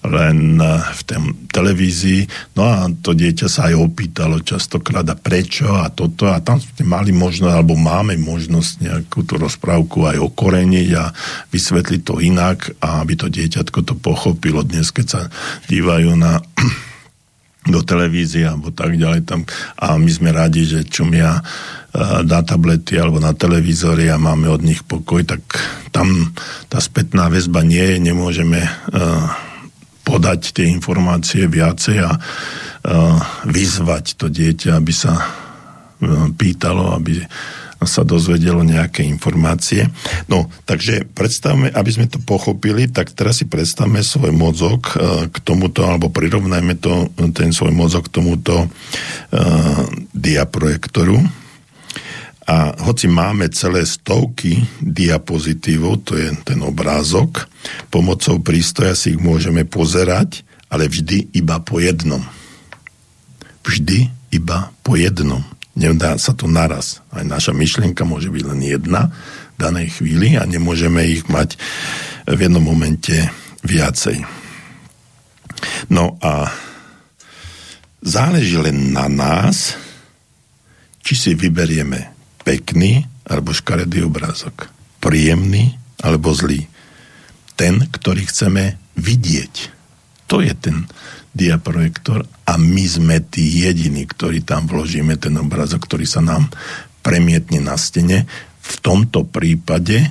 len v tém televízii. No a to dieťa sa aj opýtalo častokrát a prečo a toto. A tam sme mali možnosť, alebo máme možnosť nejakú tú rozprávku aj okoreniť a vysvetliť to inak a aby to dieťatko to pochopilo. Dnes, keď sa dívajú na do televízie alebo tak ďalej tam. A my sme radi, že čumia na tablety alebo na televízory a máme od nich pokoj, tak tam tá spätná väzba nie je, nemôžeme uh, podať tie informácie viacej a uh, vyzvať to dieťa, aby sa uh, pýtalo, aby sa dozvedelo nejaké informácie. No, takže predstavme, aby sme to pochopili, tak teraz si predstavme svoj mozog k tomuto, alebo prirovnajme to, ten svoj mozog k tomuto uh, diaprojektoru a hoci máme celé stovky diapozitívov, to je ten obrázok, pomocou prístroja si ich môžeme pozerať, ale vždy iba po jednom. Vždy iba po jednom. Nedá sa to naraz. Aj naša myšlienka môže byť len jedna v danej chvíli a nemôžeme ich mať v jednom momente viacej. No a záleží len na nás, či si vyberieme pekný alebo škaredý obrázok. Príjemný alebo zlý. Ten, ktorý chceme vidieť. To je ten diaprojektor a my sme tí jediní, ktorí tam vložíme ten obrázok, ktorý sa nám premietne na stene. V tomto prípade,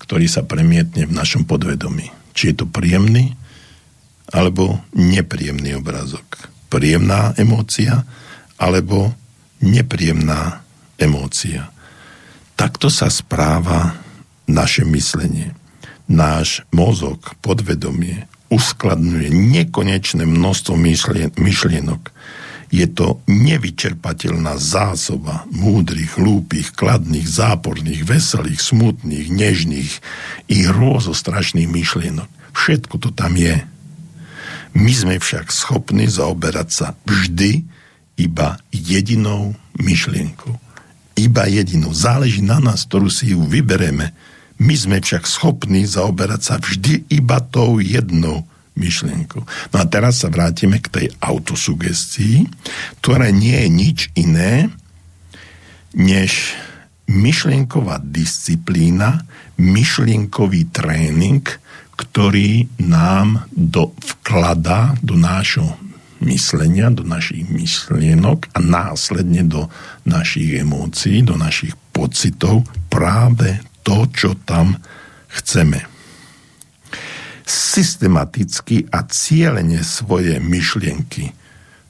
ktorý sa premietne v našom podvedomí. Či je to príjemný alebo nepríjemný obrázok. Príjemná emócia alebo nepríjemná emócia. Takto sa správa naše myslenie. Náš mozog, podvedomie, uskladňuje nekonečné množstvo myšlienok. Je to nevyčerpateľná zásoba múdrych, hlúpých, kladných, záporných, veselých, smutných, nežných i rôzostrašných myšlienok. Všetko to tam je. My sme však schopní zaoberať sa vždy iba jedinou myšlienkou iba jedinú. Záleží na nás, ktorú si ju vybereme. My sme však schopní zaoberať sa vždy iba tou jednou myšlienkou. No a teraz sa vrátime k tej autosugestii, ktorá nie je nič iné, než myšlienková disciplína, myšlienkový tréning, ktorý nám do, vkladá do nášho myslenia, do našich myšlienok a následne do našich emócií, do našich pocitov práve to, čo tam chceme. Systematicky a cieľene svoje myšlienky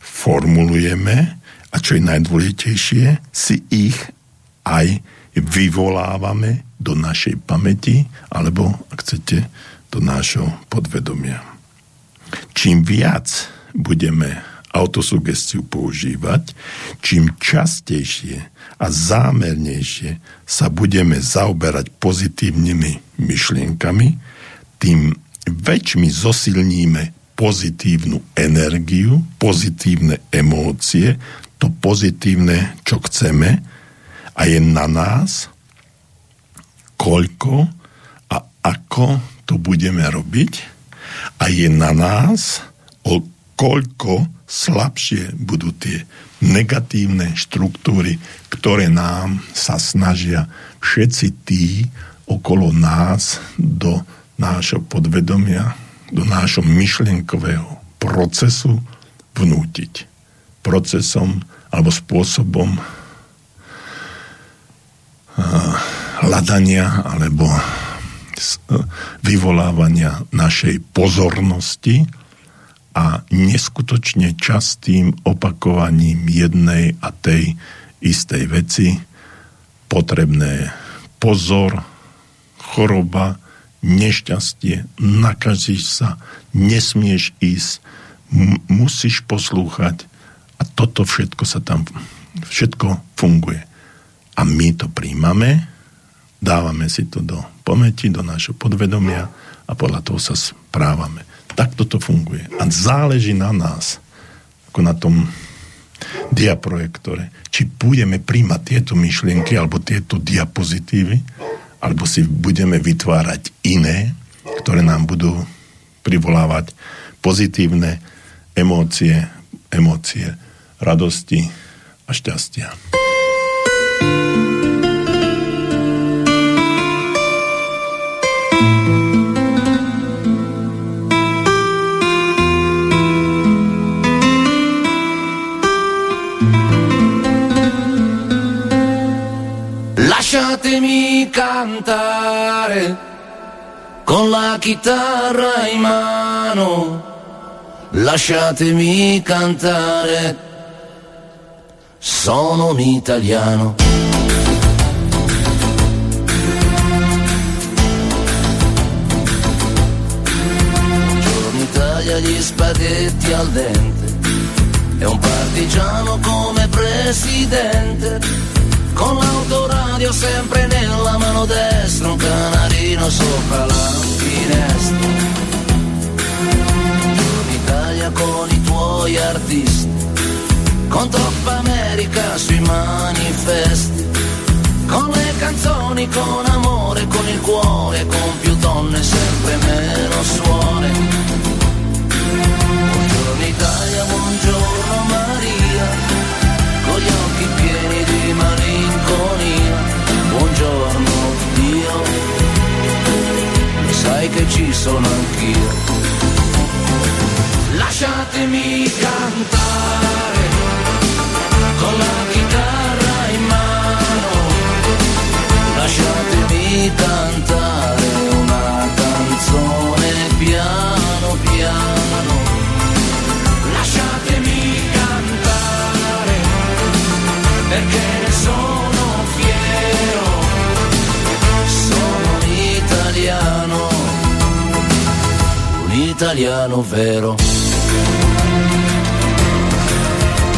formulujeme a čo je najdôležitejšie, si ich aj vyvolávame do našej pamäti alebo, ak chcete, do nášho podvedomia. Čím viac budeme autosugestiu používať, čím častejšie a zámernejšie sa budeme zaoberať pozitívnymi myšlienkami, tým väčšmi zosilníme pozitívnu energiu, pozitívne emócie, to pozitívne, čo chceme a je na nás, koľko a ako to budeme robiť a je na nás, o koľko slabšie budú tie negatívne štruktúry, ktoré nám sa snažia všetci tí okolo nás do nášho podvedomia do nášho myšlienkového procesu vnútiť. Procesom alebo spôsobom hľadania alebo vyvolávania našej pozornosti a neskutočne častým opakovaním jednej a tej istej veci potrebné pozor, choroba, nešťastie, nakazíš sa, nesmieš ísť, m- musíš poslúchať a toto všetko sa tam, všetko funguje. A my to príjmame, dávame si to do pamäti, do nášho podvedomia a podľa toho sa správame. Tak toto funguje. A záleží na nás, ako na tom diaprojektore, či budeme príjmať tieto myšlienky alebo tieto diapozitívy, alebo si budeme vytvárať iné, ktoré nám budú privolávať pozitívne emócie, emócie radosti a šťastia. Lasciatemi cantare con la chitarra in mano, lasciatemi cantare, sono un italiano. Buongiorno Italia, gli spaghetti al dente, è un partigiano come presidente. Con l'autoradio sempre nella mano destra, un canarino sopra la finestra. In Italia con i tuoi artisti, con troppa America sui manifesti, con le canzoni, con amore, con il cuore, con più donne, sempre meno suore. Ci sono anch'io. Lasciatemi cantare con la italiano vero.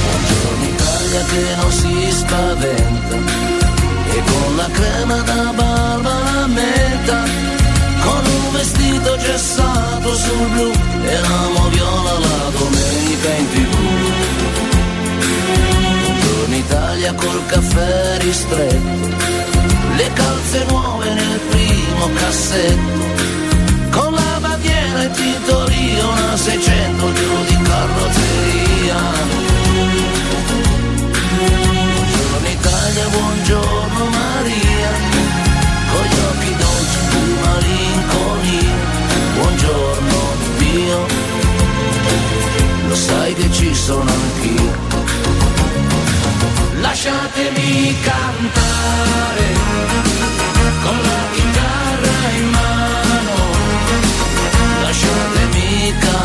Buongiorno Italia che non si spaventa e con la crema da barba la menta, con un vestito gessato sul blu e l'amo viola la domenica in tv. Buongiorno Italia col caffè ristretto, le calze nuove nel primo cassetto, la rettitoria, una 600 giù di carrozzeria. Buongiorno Italia, buongiorno Maria, con gli occhi dolci di malinconia. Buongiorno Dio, lo sai che ci sono anch'io. Lasciatemi cantare con la chitarra in mano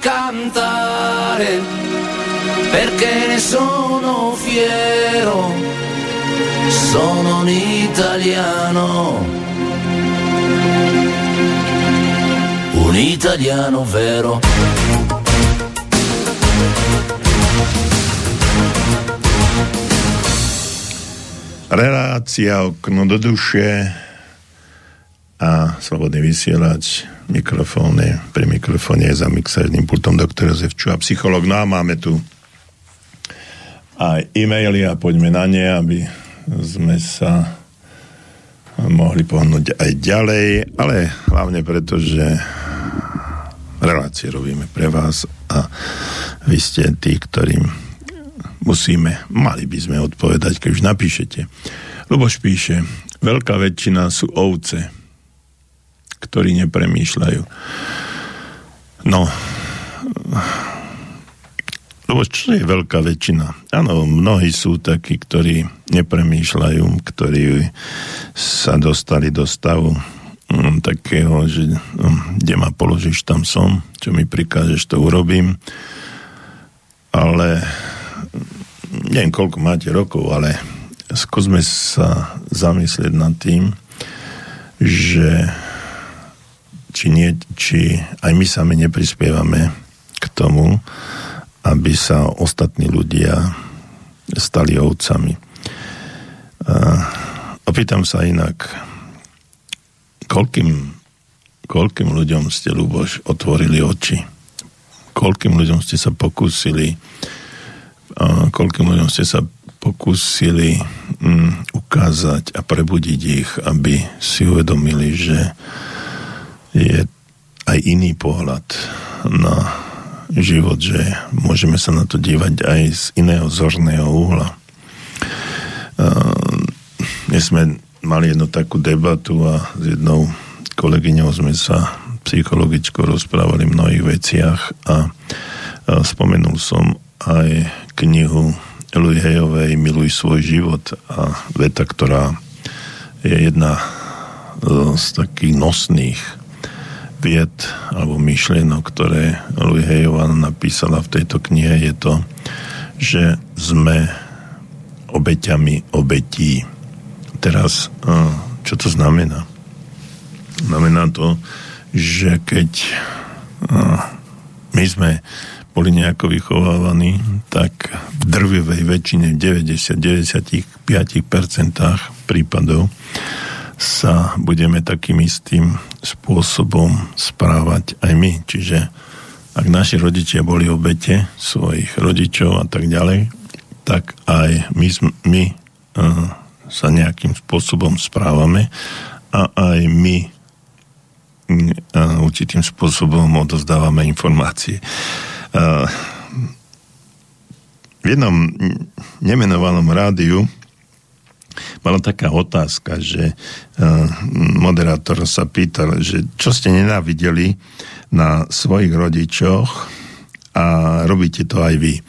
Cantare perché ne sono fiero, sono un italiano, un italiano vero. Relácia okno do duše a slobodný vysielač mikrofóne, pri mikrofóne je za mixerným pultom doktor Jozef Čuha, psycholog. No a máme tu aj e-maily a poďme na ne, aby sme sa mohli pohnúť aj ďalej, ale hlavne preto, že relácie robíme pre vás a vy ste tí, ktorým musíme, mali by sme odpovedať, keď už napíšete. Luboš píše, veľká väčšina sú ovce, ktorí nepremýšľajú. No, lebo čo je veľká väčšina? Áno, mnohí sú takí, ktorí nepremýšľajú, ktorí sa dostali do stavu um, takého, že um, kde ma položíš, tam som, čo mi prikážeš, to urobím. Ale neviem, koľko máte rokov, ale skúsme sa zamyslieť nad tým, že či, nie, či aj my sami neprispievame k tomu, aby sa ostatní ľudia stali ovcami. Opýtam sa inak, koľkým, koľkým ľuďom ste, Luboš, otvorili oči? Koľkým ľuďom ste sa pokúsili koľkým ľuďom ste sa pokúsili mm, ukázať a prebudiť ich, aby si uvedomili, že je aj iný pohľad na život, že môžeme sa na to dívať aj z iného zorného uhla. Dnes sme mali jednu takú debatu a s jednou kolegyňou sme sa psychologicko rozprávali v mnohých veciach a spomenul som aj knihu Louis Hejovej Miluj svoj život a veta, ktorá je jedna z takých nosných vied alebo myšlienok, ktoré Louis Hejovan napísala v tejto knihe, je to, že sme obeťami obetí. Teraz, čo to znamená? Znamená to, že keď my sme boli nejako vychovávaní, tak v drvivej väčšine, v 90-95% prípadov sa budeme takým istým spôsobom správať aj my. Čiže ak naši rodičia boli obete svojich rodičov a tak ďalej, tak aj my, my uh, sa nejakým spôsobom správame a aj my uh, určitým spôsobom odozdávame informácie. Uh, v jednom nemenovanom rádiu bola taká otázka, že uh, moderátor sa pýtal, že čo ste nenávideli na svojich rodičoch a robíte to aj vy.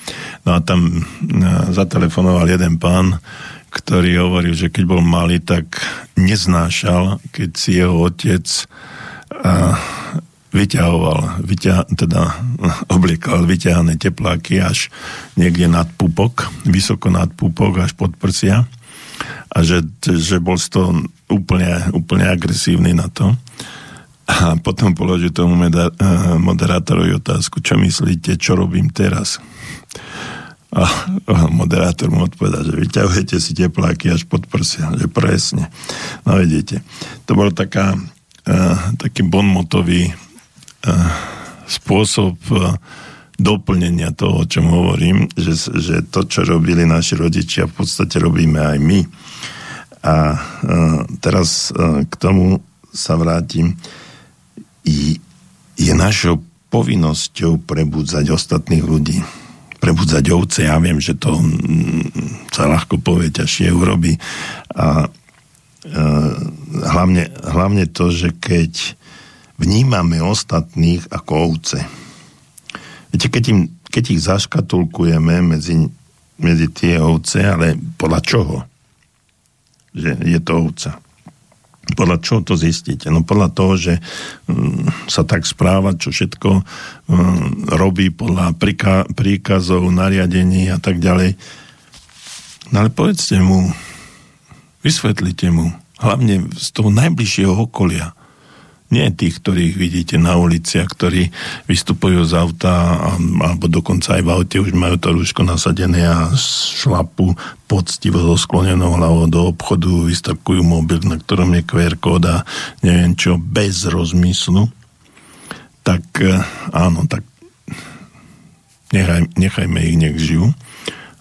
No a tam uh, zatelefonoval jeden pán, ktorý hovoril, že keď bol malý, tak neznášal, keď si jeho otec uh, vyťahoval, vyťa, teda obliekal vyťahané tepláky až niekde nad pupok, vysoko nad pupok, až pod prsia a že, že bol z toho úplne, úplne agresívny na to. A potom položil tomu eh, moderátorovi otázku, čo myslíte, čo robím teraz? A moderátor mu odpovedal, že vyťahujete si tepláky až pod prsia, že presne. No vidíte, to bol taká, uh, taký bonmotový uh, spôsob uh, doplnenia toho, o čom hovorím, že, že to, čo robili naši rodičia, v podstate robíme aj my. A uh, teraz uh, k tomu sa vrátim. Je našou povinnosťou prebudzať ostatných ľudí. Prebudzať ovce, ja viem, že to mm, sa ľahko povie, ťažšie urobí. A uh, hlavne, hlavne to, že keď vnímame ostatných ako ovce, Viete, keď, im, keď ich zaškatulkujeme medzi, medzi tie ovce, ale podľa čoho? Že je to ovca. Podľa čoho to zistíte? No podľa toho, že um, sa tak správa, čo všetko um, robí podľa príka- príkazov, nariadení a tak ďalej. No ale povedzte mu, vysvetlite mu, hlavne z toho najbližšieho okolia, nie tých, ktorých vidíte na uliciach, ktorí vystupujú z auta alebo dokonca aj v aute už majú to rúško nasadené a šlapu poctivo so sklonenou hlavou do obchodu, vystrkujú mobil, na ktorom je QR kód a neviem čo, bez rozmyslu. Tak eh, áno, tak nechaj, nechajme ich, nech žijú,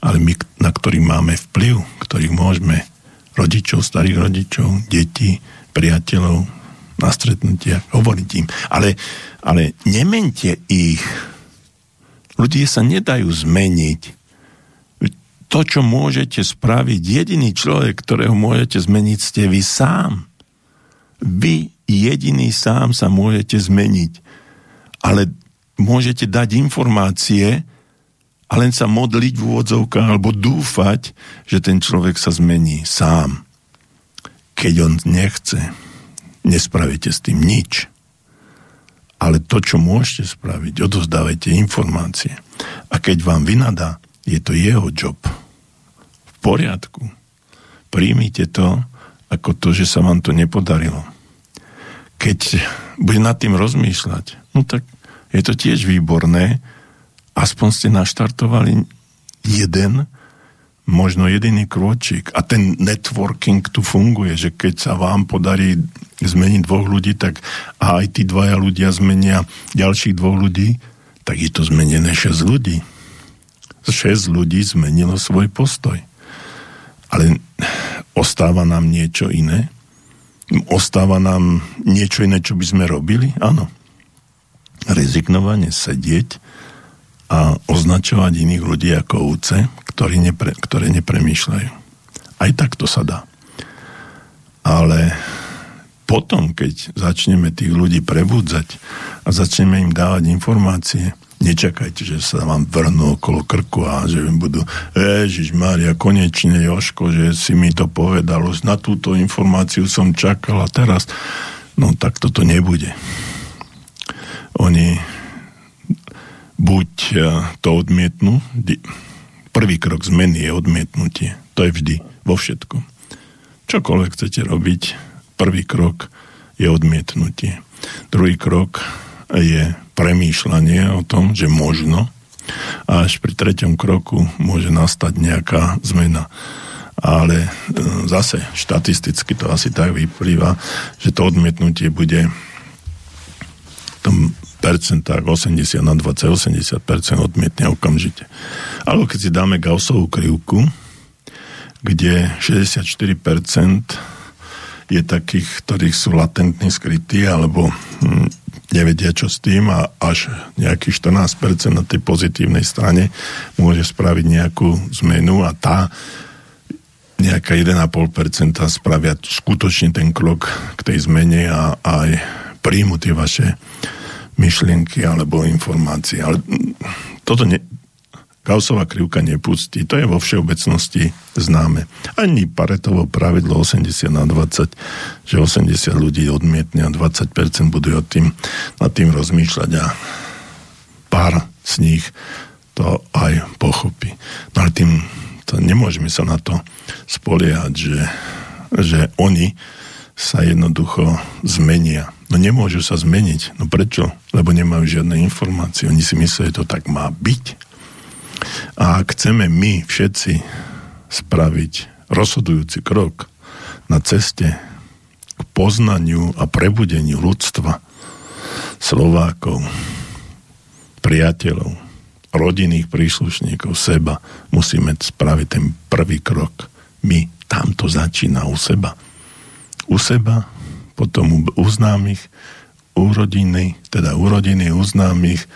ale my, na ktorých máme vplyv, ktorých môžeme, rodičov, starých rodičov, detí, priateľov, na stretnutiach, hovoriť im. Ale, ale nemente ich. Ľudia sa nedajú zmeniť. To, čo môžete spraviť, jediný človek, ktorého môžete zmeniť, ste vy sám. Vy jediný sám sa môžete zmeniť. Ale môžete dať informácie a len sa modliť v úvodzovkách alebo dúfať, že ten človek sa zmení sám. Keď on nechce nespravíte s tým nič. Ale to, čo môžete spraviť, odozdávajte informácie. A keď vám vynadá, je to jeho job. V poriadku. Príjmite to ako to, že sa vám to nepodarilo. Keď bude nad tým rozmýšľať, no tak je to tiež výborné, aspoň ste naštartovali jeden možno jediný krôčik. A ten networking tu funguje, že keď sa vám podarí zmeniť dvoch ľudí, tak a aj tí dvaja ľudia zmenia ďalších dvoch ľudí, tak je to zmenené 6 ľudí. 6 ľudí zmenilo svoj postoj. Ale ostáva nám niečo iné? Ostáva nám niečo iné, čo by sme robili? Áno. Rezignovanie, sedieť a označovať iných ľudí ako úce, ktorí nepre, ktoré nepremýšľajú. Aj takto sa dá. Ale potom, keď začneme tých ľudí prebudzať a začneme im dávať informácie, nečakajte, že sa vám vrnú okolo krku a že im budú Ježiš Mária, konečne Joško, že si mi to povedalo, na túto informáciu som čakal a teraz no tak toto nebude. Oni buď e, to odmietnú, prvý krok zmeny je odmietnutie. To je vždy, vo všetkom. Čokoľvek chcete robiť, prvý krok je odmietnutie. Druhý krok je premýšľanie o tom, že možno a až pri treťom kroku môže nastať nejaká zmena. Ale e, zase štatisticky to asi tak vyplýva, že to odmietnutie bude tom percentách 80 na 20, 80% odmietne okamžite. Alebo keď si dáme Gaussovú krivku, kde 64% je takých, ktorých sú latentní skrytí, alebo hm, nevedia čo s tým a až nejakých 14% na tej pozitívnej strane môže spraviť nejakú zmenu a tá nejaká 1,5% spravia skutočne ten krok k tej zmene a aj príjmu tie vaše myšlienky alebo informácie. Ale toto ne, Gaussová krivka nepustí. To je vo všeobecnosti známe. Ani Paretovo pravidlo 80 na 20, že 80 ľudí odmietne a 20% budú tým, nad tým rozmýšľať a pár z nich to aj pochopí. No ale tým to nemôžeme sa na to spoliehať, že, že oni sa jednoducho zmenia No nemôžu sa zmeniť. No prečo? Lebo nemajú žiadne informácie. Oni si myslia, že to tak má byť. A ak chceme my všetci spraviť rozhodujúci krok na ceste k poznaniu a prebudeniu ľudstva, Slovákov, priateľov, rodinných príslušníkov, seba, musíme spraviť ten prvý krok. My, tam začína u seba. U seba, potom u známych, u rodiny, teda u rodiny, u známych,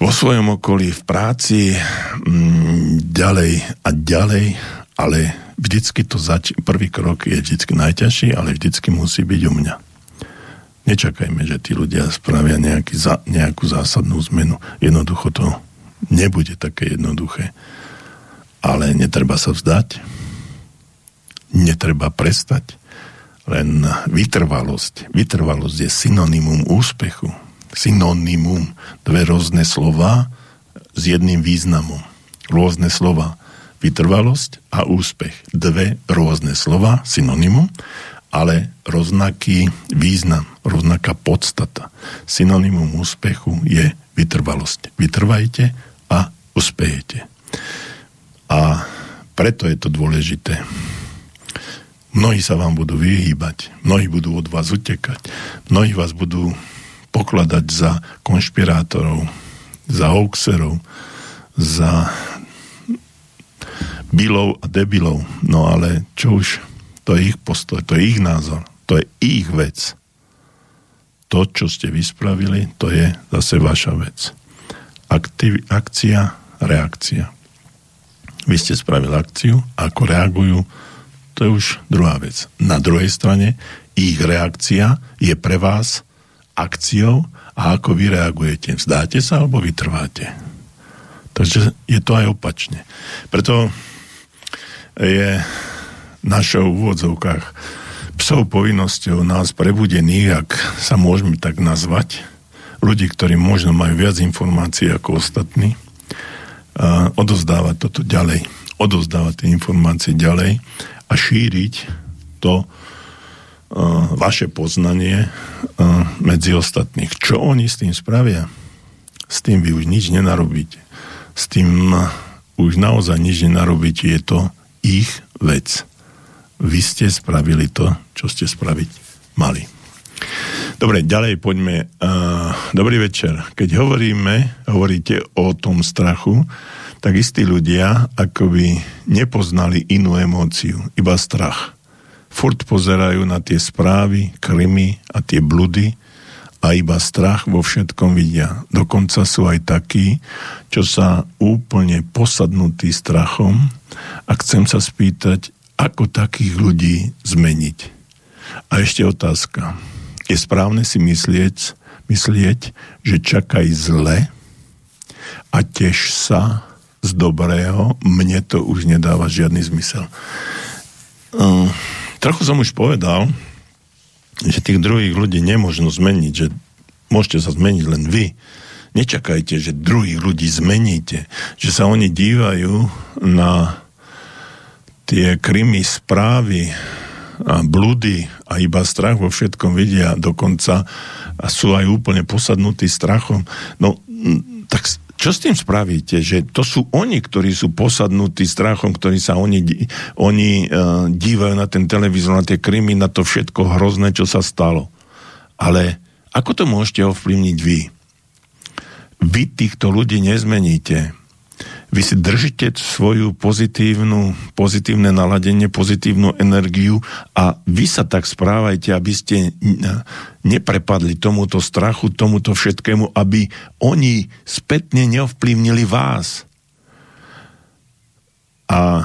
vo svojom okolí, v práci, mm, ďalej a ďalej, ale vždycky to zač- prvý krok je vždycky najťažší, ale vždycky musí byť u mňa. Nečakajme, že tí ľudia spravia nejaký, za, nejakú zásadnú zmenu. Jednoducho to nebude také jednoduché. Ale netreba sa vzdať, netreba prestať, len vytrvalosť. Vytrvalosť je synonymum úspechu. Synonymum. Dve rôzne slova s jedným významom. Rôzne slova. Vytrvalosť a úspech. Dve rôzne slova, synonymum ale rovnaký význam, rovnaká podstata. Synonymum úspechu je vytrvalosť. Vytrvajte a uspejete. A preto je to dôležité. Mnohí sa vám budú vyhýbať, mnohí budú od vás utekať, mnohí vás budú pokladať za konšpirátorov, za hoaxerov, za bilov a debilov. No ale čo už to je ich postoj, to je ich názor, to je ich vec. To, čo ste vyspravili, to je zase vaša vec. Aktiv, akcia, reakcia. Vy ste spravili akciu, ako reagujú, to je už druhá vec. Na druhej strane, ich reakcia je pre vás akciou a ako vy reagujete. Vzdáte sa alebo vytrváte. Takže je to aj opačne. Preto je našou úvodzovkách psov povinnosťou nás prebudených, ak sa môžeme tak nazvať, ľudí, ktorí možno majú viac informácií ako ostatní, a odozdávať toto ďalej, odozdávať tie informácie ďalej a šíriť to uh, vaše poznanie uh, medzi ostatných. Čo oni s tým spravia? S tým vy už nič nenarobíte. S tým uh, už naozaj nič nenarobíte, je to ich vec vy ste spravili to, čo ste spraviť mali. Dobre, ďalej poďme. Uh, dobrý večer. Keď hovoríme, hovoríte o tom strachu, tak istí ľudia akoby nepoznali inú emóciu, iba strach. Furt pozerajú na tie správy, krymy a tie bludy a iba strach vo všetkom vidia. Dokonca sú aj takí, čo sa úplne posadnutí strachom a chcem sa spýtať, ako takých ľudí zmeniť. A ešte otázka. Je správne si myslieť, myslieť že čakaj zle a tiež sa z dobrého, mne to už nedáva žiadny zmysel. Um, trochu som už povedal, že tých druhých ľudí nemôžno zmeniť, že môžete sa zmeniť len vy. Nečakajte, že druhých ľudí zmeníte, že sa oni dívajú na tie krymy správy blúdy a iba strach vo všetkom vidia, dokonca a sú aj úplne posadnutí strachom. No, tak čo s tým spravíte? Že to sú oni, ktorí sú posadnutí strachom, ktorí sa oni, oni uh, dívajú na ten televízor, na tie krymy, na to všetko hrozné, čo sa stalo. Ale ako to môžete ovplyvniť vy? Vy týchto ľudí nezmeníte vy si držíte svoju pozitívnu, pozitívne naladenie, pozitívnu energiu a vy sa tak správajte, aby ste neprepadli tomuto strachu, tomuto všetkému, aby oni spätne neovplyvnili vás. A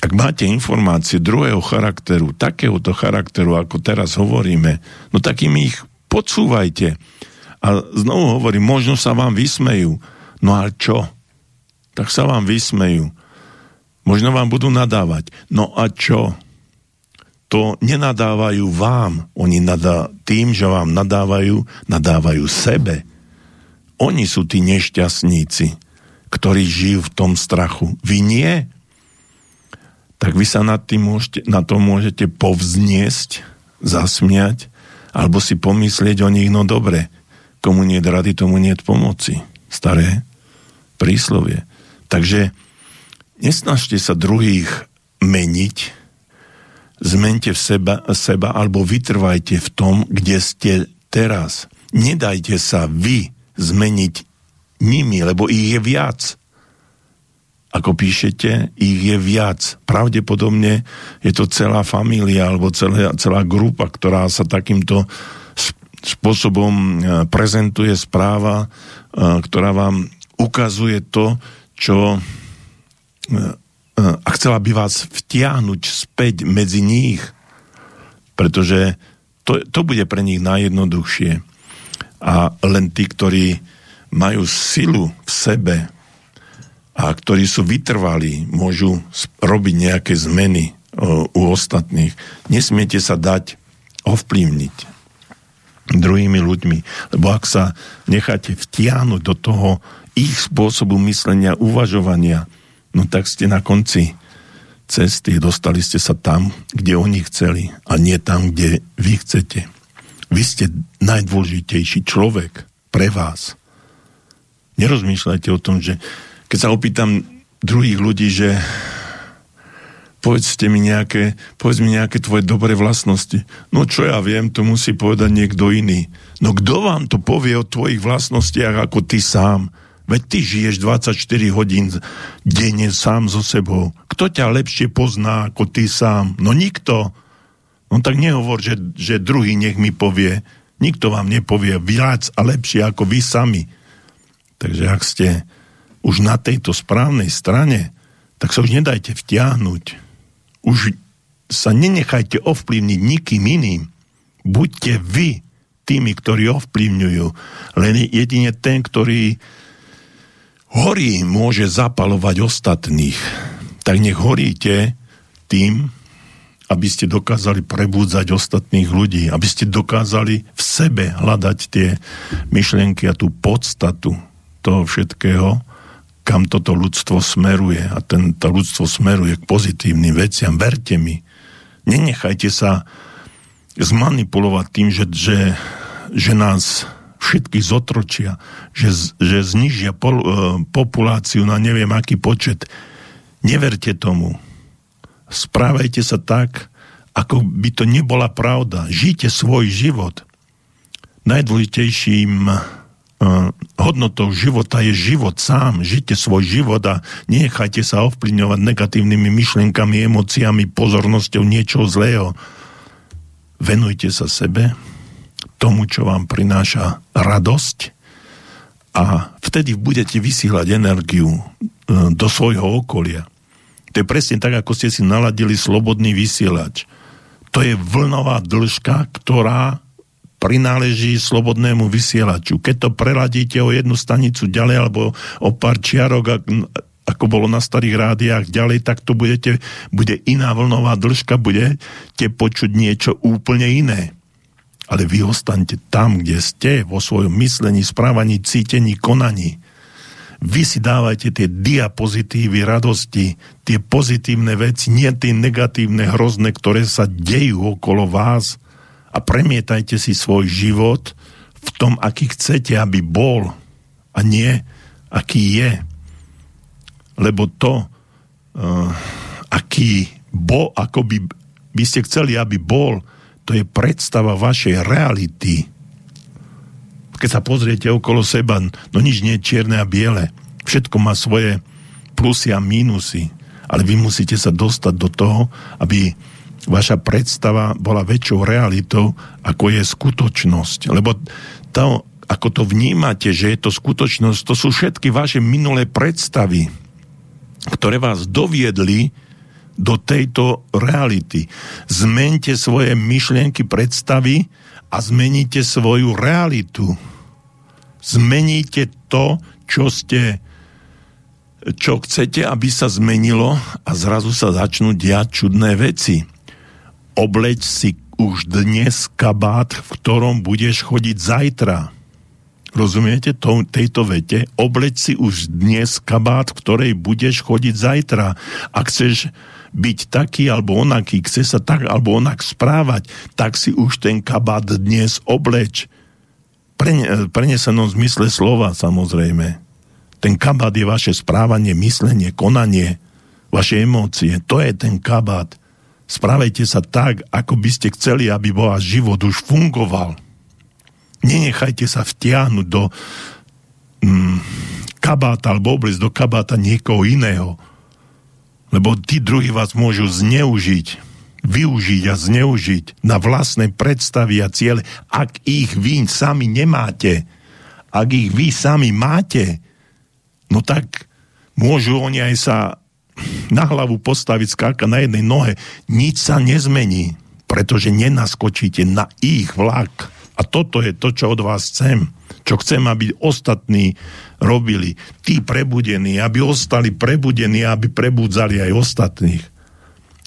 ak máte informácie druhého charakteru, takéhoto charakteru, ako teraz hovoríme, no tak ich podsúvajte. A znovu hovorím, možno sa vám vysmejú, No a čo? Tak sa vám vysmejú. Možno vám budú nadávať. No a čo? To nenadávajú vám. Oni nadá, tým, že vám nadávajú, nadávajú sebe. Oni sú tí nešťastníci, ktorí žijú v tom strachu. Vy nie. Tak vy sa nad tým môžete, na to môžete povzniesť, zasmiať, alebo si pomyslieť o nich, no dobre, komu nie rady, tomu nie pomoci. Staré príslovie. Takže nesnažte sa druhých meniť, zmente v seba, seba alebo vytrvajte v tom, kde ste teraz. Nedajte sa vy zmeniť nimi, lebo ich je viac. Ako píšete, ich je viac. Pravdepodobne je to celá família alebo celá, celá grupa, ktorá sa takýmto spôsobom e, prezentuje správa, e, ktorá vám ukazuje to, čo e, a chcela by vás vtiahnuť späť medzi nich, pretože to, to bude pre nich najjednoduchšie. A len tí, ktorí majú silu v sebe a ktorí sú vytrvalí, môžu robiť nejaké zmeny u ostatných. Nesmiete sa dať ovplyvniť druhými ľuďmi, lebo ak sa necháte vtiahnuť do toho ich spôsobu myslenia, uvažovania, no tak ste na konci cesty, dostali ste sa tam, kde oni chceli a nie tam, kde vy chcete. Vy ste najdôležitejší človek pre vás. Nerozmýšľajte o tom, že keď sa opýtam druhých ľudí, že povedzte mi nejaké, povedz mi nejaké tvoje dobré vlastnosti. No čo ja viem, to musí povedať niekto iný. No kto vám to povie o tvojich vlastnostiach ako ty sám? Veď ty žiješ 24 hodín denne sám so sebou. Kto ťa lepšie pozná ako ty sám? No nikto. No tak nehovor, že, že druhý nech mi povie. Nikto vám nepovie viac a lepšie ako vy sami. Takže ak ste už na tejto správnej strane, tak sa už nedajte vtiahnuť. Už sa nenechajte ovplyvniť nikým iným. Buďte vy tými, ktorí ovplyvňujú. Len jedine ten, ktorý horí, môže zapalovať ostatných. Tak nech horíte tým, aby ste dokázali prebúdzať ostatných ľudí, aby ste dokázali v sebe hľadať tie myšlienky a tú podstatu toho všetkého, kam toto ľudstvo smeruje. A ten, to ľudstvo smeruje k pozitívnym veciam. Verte mi. Nenechajte sa zmanipulovať tým, že, že, že nás všetky zotročia, že, že znižia pol, e, populáciu na neviem aký počet. Neverte tomu. Správajte sa tak, ako by to nebola pravda. Žite svoj život. Najdôležitejším Uh, hodnotou života je život sám. Žite svoj život a nechajte sa ovplyvňovať negatívnymi myšlienkami, emóciami, pozornosťou niečoho zlého. Venujte sa sebe, tomu, čo vám prináša radosť a vtedy budete vysielať energiu uh, do svojho okolia. To je presne tak, ako ste si naladili slobodný vysielač. To je vlnová dĺžka, ktorá prináleží slobodnému vysielaču. Keď to preladíte o jednu stanicu ďalej alebo o pár čiarok, ako bolo na starých rádiách ďalej, tak to budete, bude iná vlnová dĺžka, budete počuť niečo úplne iné. Ale vy ostaňte tam, kde ste, vo svojom myslení, správaní, cítení, konaní. Vy si dávajte tie diapozitívy radosti, tie pozitívne veci, nie tie negatívne, hrozné, ktoré sa dejú okolo vás – a premietajte si svoj život v tom, aký chcete, aby bol a nie, aký je. Lebo to, uh, aký bo, ako by, by ste chceli, aby bol, to je predstava vašej reality. Keď sa pozriete okolo seba, no nič nie je čierne a biele. Všetko má svoje plusy a mínusy. Ale vy musíte sa dostať do toho, aby vaša predstava bola väčšou realitou, ako je skutočnosť. Lebo to, ako to vnímate, že je to skutočnosť, to sú všetky vaše minulé predstavy, ktoré vás doviedli do tejto reality. Zmente svoje myšlienky, predstavy a zmeníte svoju realitu. Zmeníte to, čo ste čo chcete, aby sa zmenilo a zrazu sa začnú diať čudné veci obleď si už dnes kabát, v ktorom budeš chodiť zajtra. Rozumiete to, tejto vete? Obleď si už dnes kabát, v ktorej budeš chodiť zajtra. Ak chceš byť taký alebo onaký, chce sa tak alebo onak správať, tak si už ten kabát dnes obleč. Pre, prenesenom zmysle slova samozrejme. Ten kabát je vaše správanie, myslenie, konanie, vaše emócie. To je ten kabát. Správajte sa tak, ako by ste chceli, aby váš život už fungoval. Nenechajte sa vtiahnuť do mm, kabáta alebo obliecť do kabáta niekoho iného. Lebo tí druhí vás môžu zneužiť, využiť a zneužiť na vlastné predstavy a ciele, ak ich vy sami nemáte. Ak ich vy sami máte, no tak môžu oni aj sa na hlavu postaviť skáka na jednej nohe. Nič sa nezmení, pretože nenaskočíte na ich vlak. A toto je to, čo od vás chcem. Čo chcem, aby ostatní robili. Tí prebudení, aby ostali prebudení, aby prebudzali aj ostatných.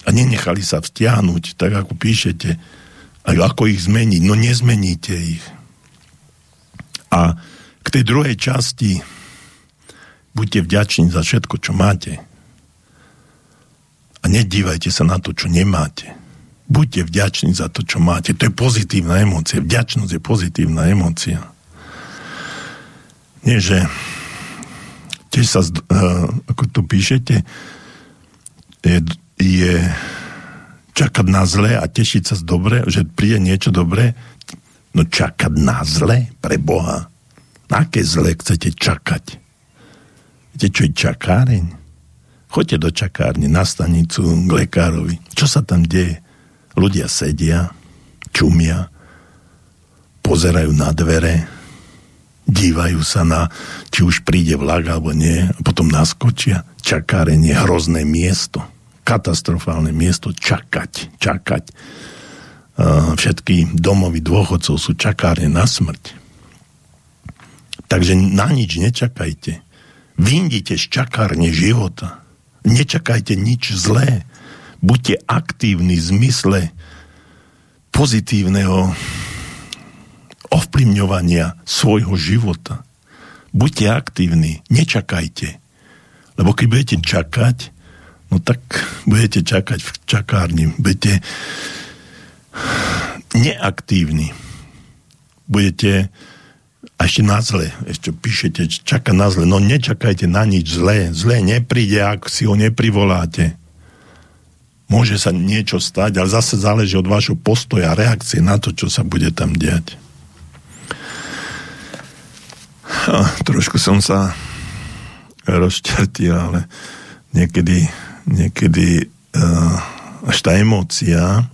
A nenechali sa vtiahnuť, tak ako píšete. A ako ich zmeniť? No nezmeníte ich. A k tej druhej časti buďte vďační za všetko, čo máte. A nedívajte sa na to, čo nemáte buďte vďační za to, čo máte. To je pozitívna emócia. Vďačnosť je pozitívna emócia. Nie, že tiež sa, uh, ako to píšete, je, je čakať na zlé a tešiť sa z dobre, že príde niečo dobré, no čakať na zlé pre Boha. Na aké zlé chcete čakať? Viete, čo je čakáreň? Choďte do čakárne, na stanicu, k lekárovi. Čo sa tam deje? Ľudia sedia, čumia, pozerajú na dvere, dívajú sa na, či už príde vlak alebo nie, a potom naskočia. Čakárenie, hrozné miesto, katastrofálne miesto, čakať, čakať. Všetky domovy dôchodcov sú čakárne na smrť. Takže na nič nečakajte. Vyndite z čakárne života. Nečakajte nič zlé buďte aktívni v zmysle pozitívneho ovplyvňovania svojho života. Buďte aktívni, nečakajte. Lebo keď budete čakať, no tak budete čakať v čakárni. Budete neaktívni. Budete a ešte na zle, ešte píšete, čaká na zle. No nečakajte na nič zlé. Zlé nepríde, ak si ho neprivoláte môže sa niečo stať, ale zase záleží od vášho postoja reakcie na to, čo sa bude tam diať. A trošku som sa rozčertil, ale niekedy, niekedy uh, až tá emócia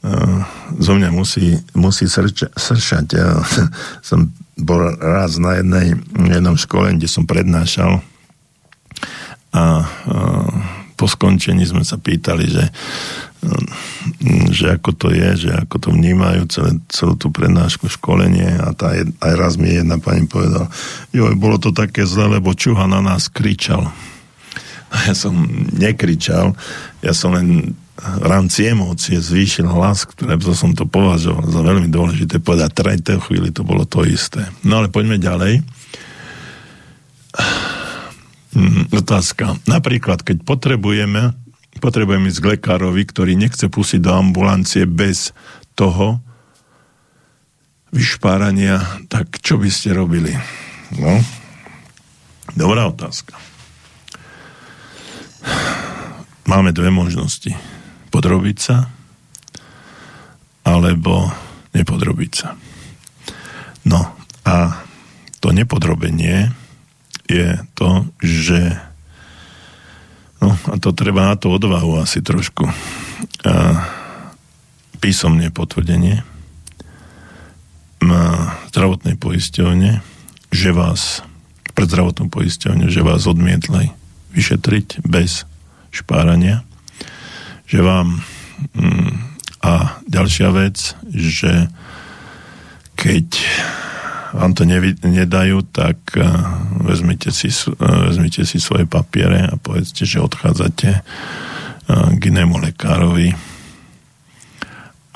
uh, zo mňa musí, musí srča, sršať. Ja som bol raz na jednej, jednom škole, kde som prednášal a uh, po skončení sme sa pýtali, že, že ako to je, že ako to vnímajú celé, celú tú prednášku, školenie a tá, aj raz mi jedna pani povedala, jo, bolo to také zle, lebo Čuha na nás kričal. A ja som nekričal, ja som len v rámci emócie zvýšil hlas, ktoré som to považoval za veľmi dôležité povedať. Teda chvíli to bolo to isté. No ale poďme ďalej. Mm, otázka. Napríklad, keď potrebujeme, potrebujeme ísť k lekárovi, ktorý nechce pustiť do ambulancie bez toho vyšpárania, tak čo by ste robili? No, dobrá otázka. Máme dve možnosti. Podrobiť sa alebo nepodrobiť sa. No a to nepodrobenie je to, že no a to treba na to odvahu asi trošku. A písomne potvrdenie. Na zdravotnej poisťovne, že vás pred zdravotnou poisťovne, že vás odmietli vyšetriť bez špárania, že vám mm, a ďalšia vec, že keď vám to nevy, nedajú, tak uh, vezmite, si, uh, vezmite si svoje papiere a povedzte, že odchádzate uh, k inému lekárovi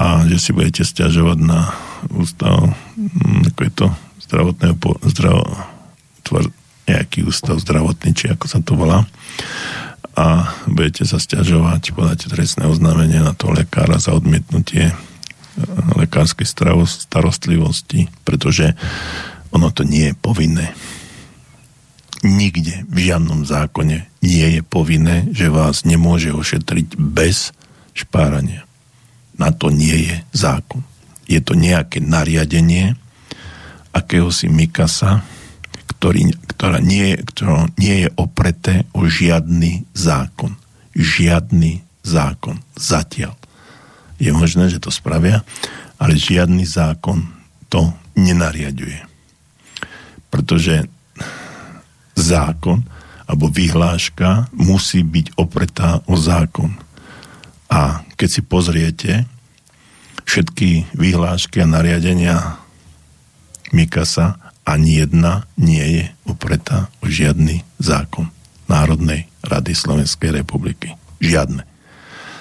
a že si budete stiažovať na ústav, um, ako je to, zdravotného, zdravo, tvor, nejaký ústav zdravotný, či ako sa to volá a budete sa stiažovať, podáte trestné oznámenie na toho lekára za odmietnutie lekárskej starostlivosti, pretože ono to nie je povinné. Nikde v žiadnom zákone nie je povinné, že vás nemôže ošetriť bez špárania. Na to nie je zákon. Je to nejaké nariadenie akéhosi Mikasa, ktorý, ktorá nie, ktorá nie je opreté o žiadny zákon. Žiadny zákon. Zatiaľ. Je možné, že to spravia, ale žiadny zákon to nenariaduje. Pretože zákon alebo vyhláška musí byť opretá o zákon. A keď si pozriete všetky vyhlášky a nariadenia Mikasa, ani jedna nie je opretá o žiadny zákon Národnej rady Slovenskej republiky. Žiadne.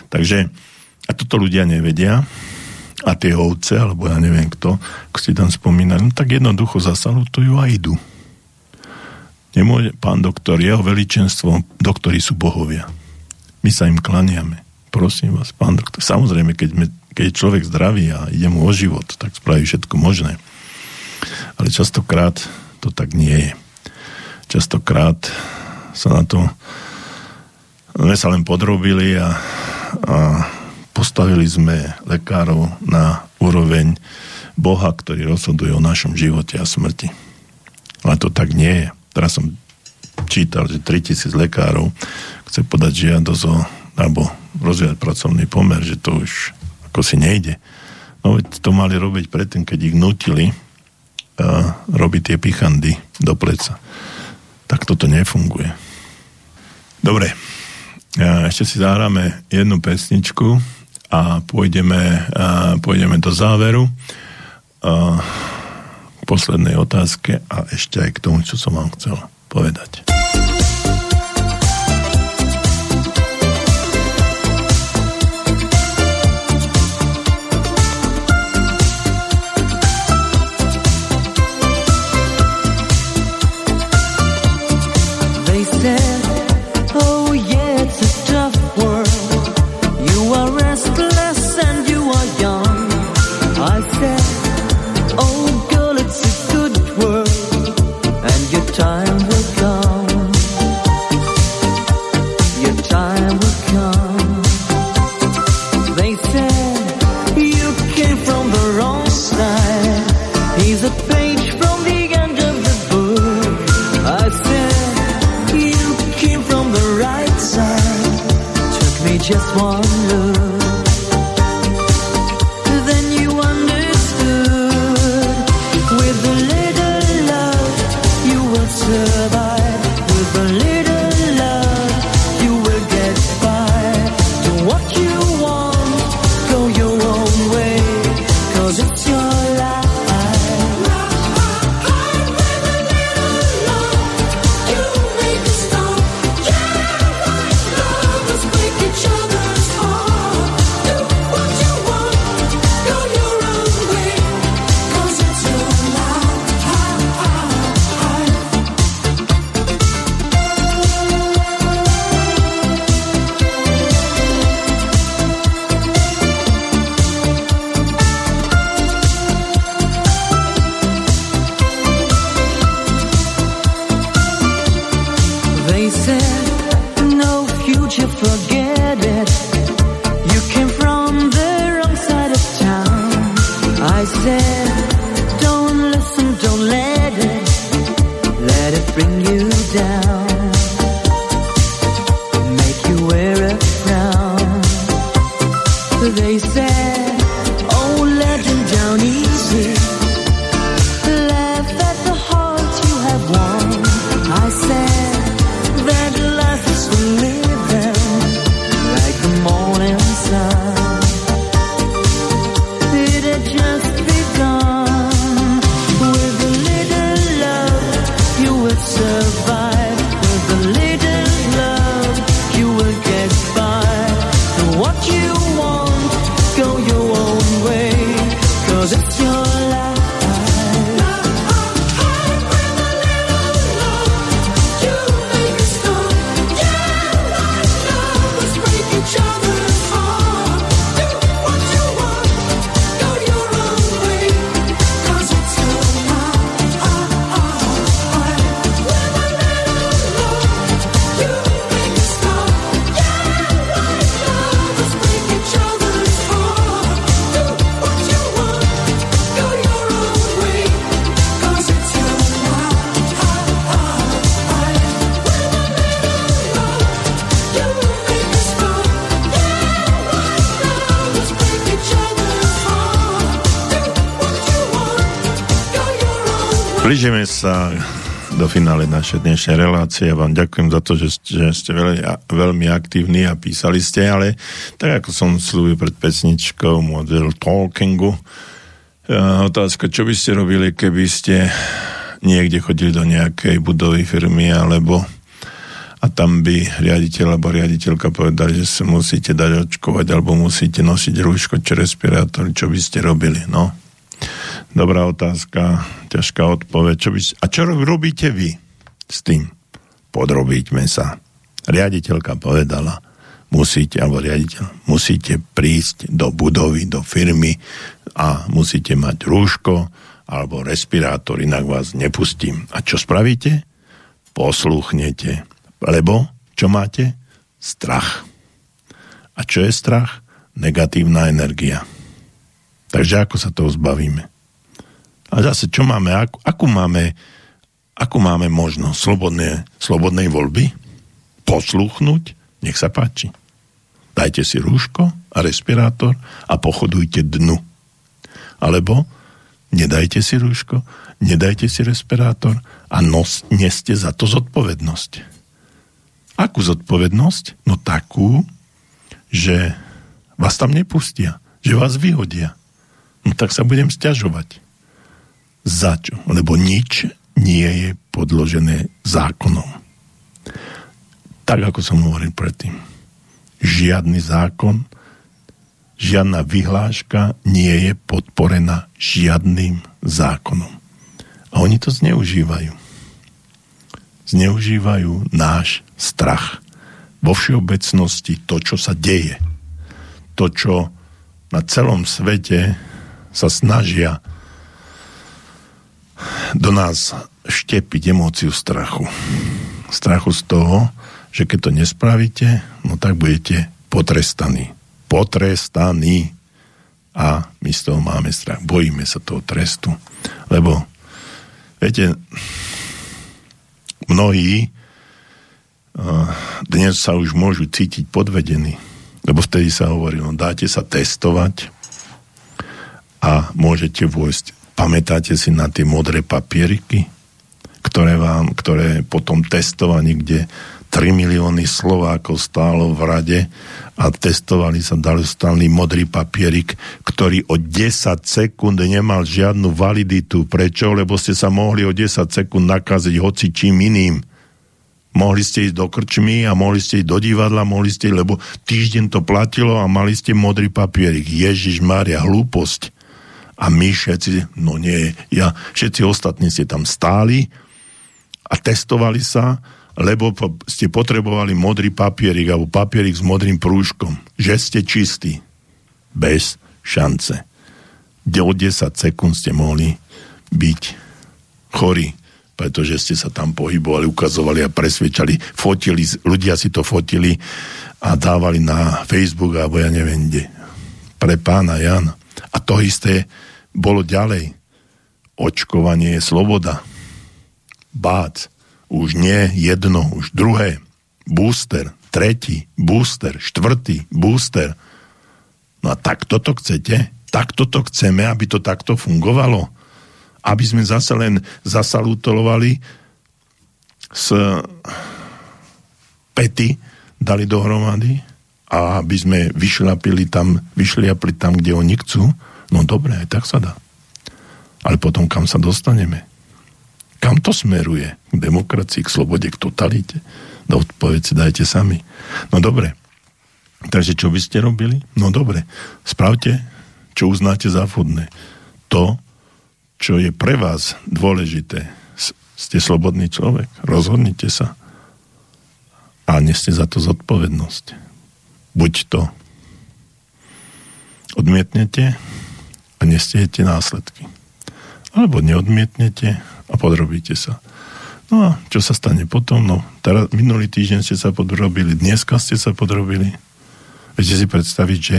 Takže, a toto ľudia nevedia, a tie ovce, alebo ja neviem kto, ako ste tam spomínali, no tak jednoducho zasalutujú a idú. Nemôže, pán doktor, jeho veličenstvo, doktori sú bohovia. My sa im klaniame. Prosím vás, pán doktor. Samozrejme, keď, me, keď je človek zdravý a ide mu o život, tak spraví všetko možné. Ale častokrát to tak nie je. Častokrát sa na to sme sa len podrobili a, a postavili sme lekárov na úroveň Boha, ktorý rozhoduje o našom živote a smrti. Ale to tak nie je teraz som čítal, že 3000 lekárov chce podať žiadosť o, alebo rozvíjať pracovný pomer, že to už ako si nejde. No veď to mali robiť predtým, keď ich nutili uh, robiť tie pichandy do pleca. Tak toto nefunguje. Dobre, ešte si zahráme jednu pesničku a pôjdeme, uh, pôjdeme do záveru. Uh, poslednej otázke a ešte aj k tomu, čo som vám chcel povedať. one. said finále našej dnešnej relácie. Vám ďakujem za to, že ste, že ste veľmi, veľmi aktívni a písali ste, ale tak ako som slúbil pred pesničkou model talkingu, otázka, čo by ste robili, keby ste niekde chodili do nejakej budovy firmy alebo a tam by riaditeľ alebo riaditeľka povedali, že sa musíte dať očkovať alebo musíte nosiť rúško či respirátor, čo by ste robili, no? Dobrá otázka, ťažká odpoveď. Čo by, a čo robíte vy s tým? Podrobiťme sa. Riaditeľka povedala, musíte, alebo riaditeľ, musíte prísť do budovy, do firmy a musíte mať rúško alebo respirátor, inak vás nepustím. A čo spravíte? Posluchnete. Lebo čo máte? Strach. A čo je strach? Negatívna energia. Takže ako sa toho zbavíme? A zase, čo máme, akú, akú máme, akú máme možnosť slobodné, slobodnej voľby? Posluchnúť? Nech sa páči. Dajte si rúško a respirátor a pochodujte dnu. Alebo nedajte si rúško, nedajte si respirátor a nos, neste za to zodpovednosť. Akú zodpovednosť? No takú, že vás tam nepustia, že vás vyhodia. No tak sa budem stiažovať. Za čo? Lebo nič nie je podložené zákonom. Tak, ako som hovoril predtým. Žiadny zákon, žiadna vyhláška nie je podporená žiadnym zákonom. A oni to zneužívajú. Zneužívajú náš strach. Vo všeobecnosti to, čo sa deje. To, čo na celom svete sa snažia do nás štepiť emóciu strachu. Strachu z toho, že keď to nespravíte, no tak budete potrestaní. Potrestaní. A my z toho máme strach. Bojíme sa toho trestu. Lebo, viete, mnohí dnes sa už môžu cítiť podvedení. Lebo vtedy sa hovorí, no dáte sa testovať a môžete vojsť Pamätáte si na tie modré papieriky, ktoré vám, ktoré po tom testovaní, kde 3 milióny Slovákov stálo v rade a testovali sa, dali stály modrý papierik, ktorý o 10 sekúnd nemal žiadnu validitu. Prečo? Lebo ste sa mohli o 10 sekúnd nakaziť hoci čím iným. Mohli ste ísť do krčmy a mohli ste ísť do divadla, mohli ste, lebo týždeň to platilo a mali ste modrý papierik. Ježiš Maria, hlúposť a my všetci, no nie, ja, všetci ostatní ste tam stáli a testovali sa, lebo ste potrebovali modrý papierik alebo papierik s modrým prúžkom, že ste čistí. Bez šance. O 10 sekúnd ste mohli byť chorí, pretože ste sa tam pohybovali, ukazovali a presvedčali, fotili, ľudia si to fotili a dávali na Facebook alebo ja neviem kde. Pre pána Jana. A to isté bolo ďalej. Očkovanie je sloboda. Bác. Už nie jedno, už druhé. Booster, tretí, booster, štvrtý, booster. No a tak toto chcete? Tak toto chceme, aby to takto fungovalo? Aby sme zase len zasalutovali s pety dali dohromady a aby sme vyšľapili tam, vyšliapli tam, kde oni chcú? No dobre, aj tak sa dá. Ale potom kam sa dostaneme? Kam to smeruje? K demokracii, k slobode, k totalite? Do odpoveď si dajte sami. No dobre. Takže čo by ste robili? No dobre. Spravte, čo uznáte za vhodné. To, čo je pre vás dôležité. Ste slobodný človek. Rozhodnite sa. A neste za to zodpovednosť. Buď to odmietnete, a nestiete následky. Alebo neodmietnete a podrobíte sa. No a čo sa stane potom? No, teraz, minulý týždeň ste sa podrobili, dneska ste sa podrobili. Viete si predstaviť, že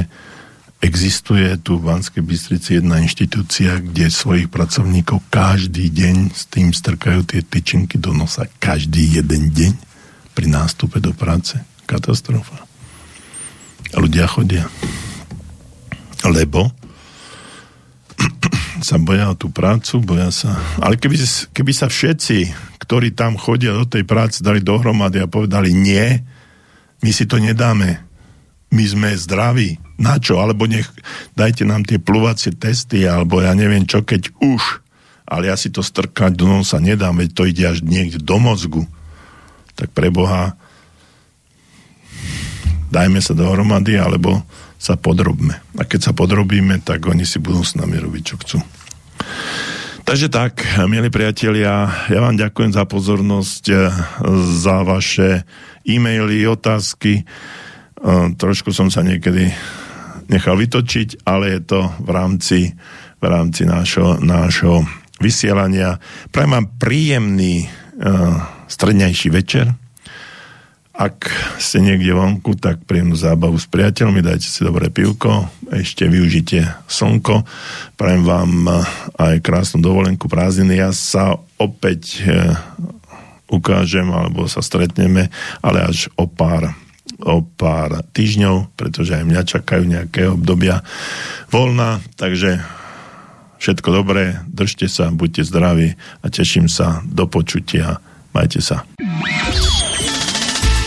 existuje tu v Banskej Bystrici jedna inštitúcia, kde svojich pracovníkov každý deň s tým strkajú tie tyčinky do nosa. Každý jeden deň pri nástupe do práce. Katastrofa. A ľudia chodia. Lebo sa boja o tú prácu, boja sa... Ale keby, keby sa všetci, ktorí tam chodia do tej práce, dali dohromady a povedali nie, my si to nedáme, my sme zdraví, na čo? Alebo nech dajte nám tie pluvacie testy, alebo ja neviem čo, keď už, ale ja si to strkať do nosa nedám, veď to ide až niekde do mozgu. Tak pre Boha dajme sa dohromady, alebo sa podrobme. A keď sa podrobíme, tak oni si budú s nami robiť, čo chcú. Takže tak, milí priatelia, ja vám ďakujem za pozornosť, eh, za vaše e-maily, otázky. Eh, trošku som sa niekedy nechal vytočiť, ale je to v rámci, v rámci nášho, nášho vysielania. Prajem vám príjemný uh, strednejší večer ak ste niekde vonku, tak príjemnú zábavu s priateľmi, dajte si dobré pivko, ešte využite slnko. Prajem vám eh, aj krásnu dovolenku prázdniny. Ja sa opäť e, ukážem, alebo sa stretneme, ale až o pár o pár týždňov, pretože aj mňa čakajú nejaké obdobia voľna, takže všetko dobré, držte sa, buďte zdraví a teším sa do počutia. Majte sa.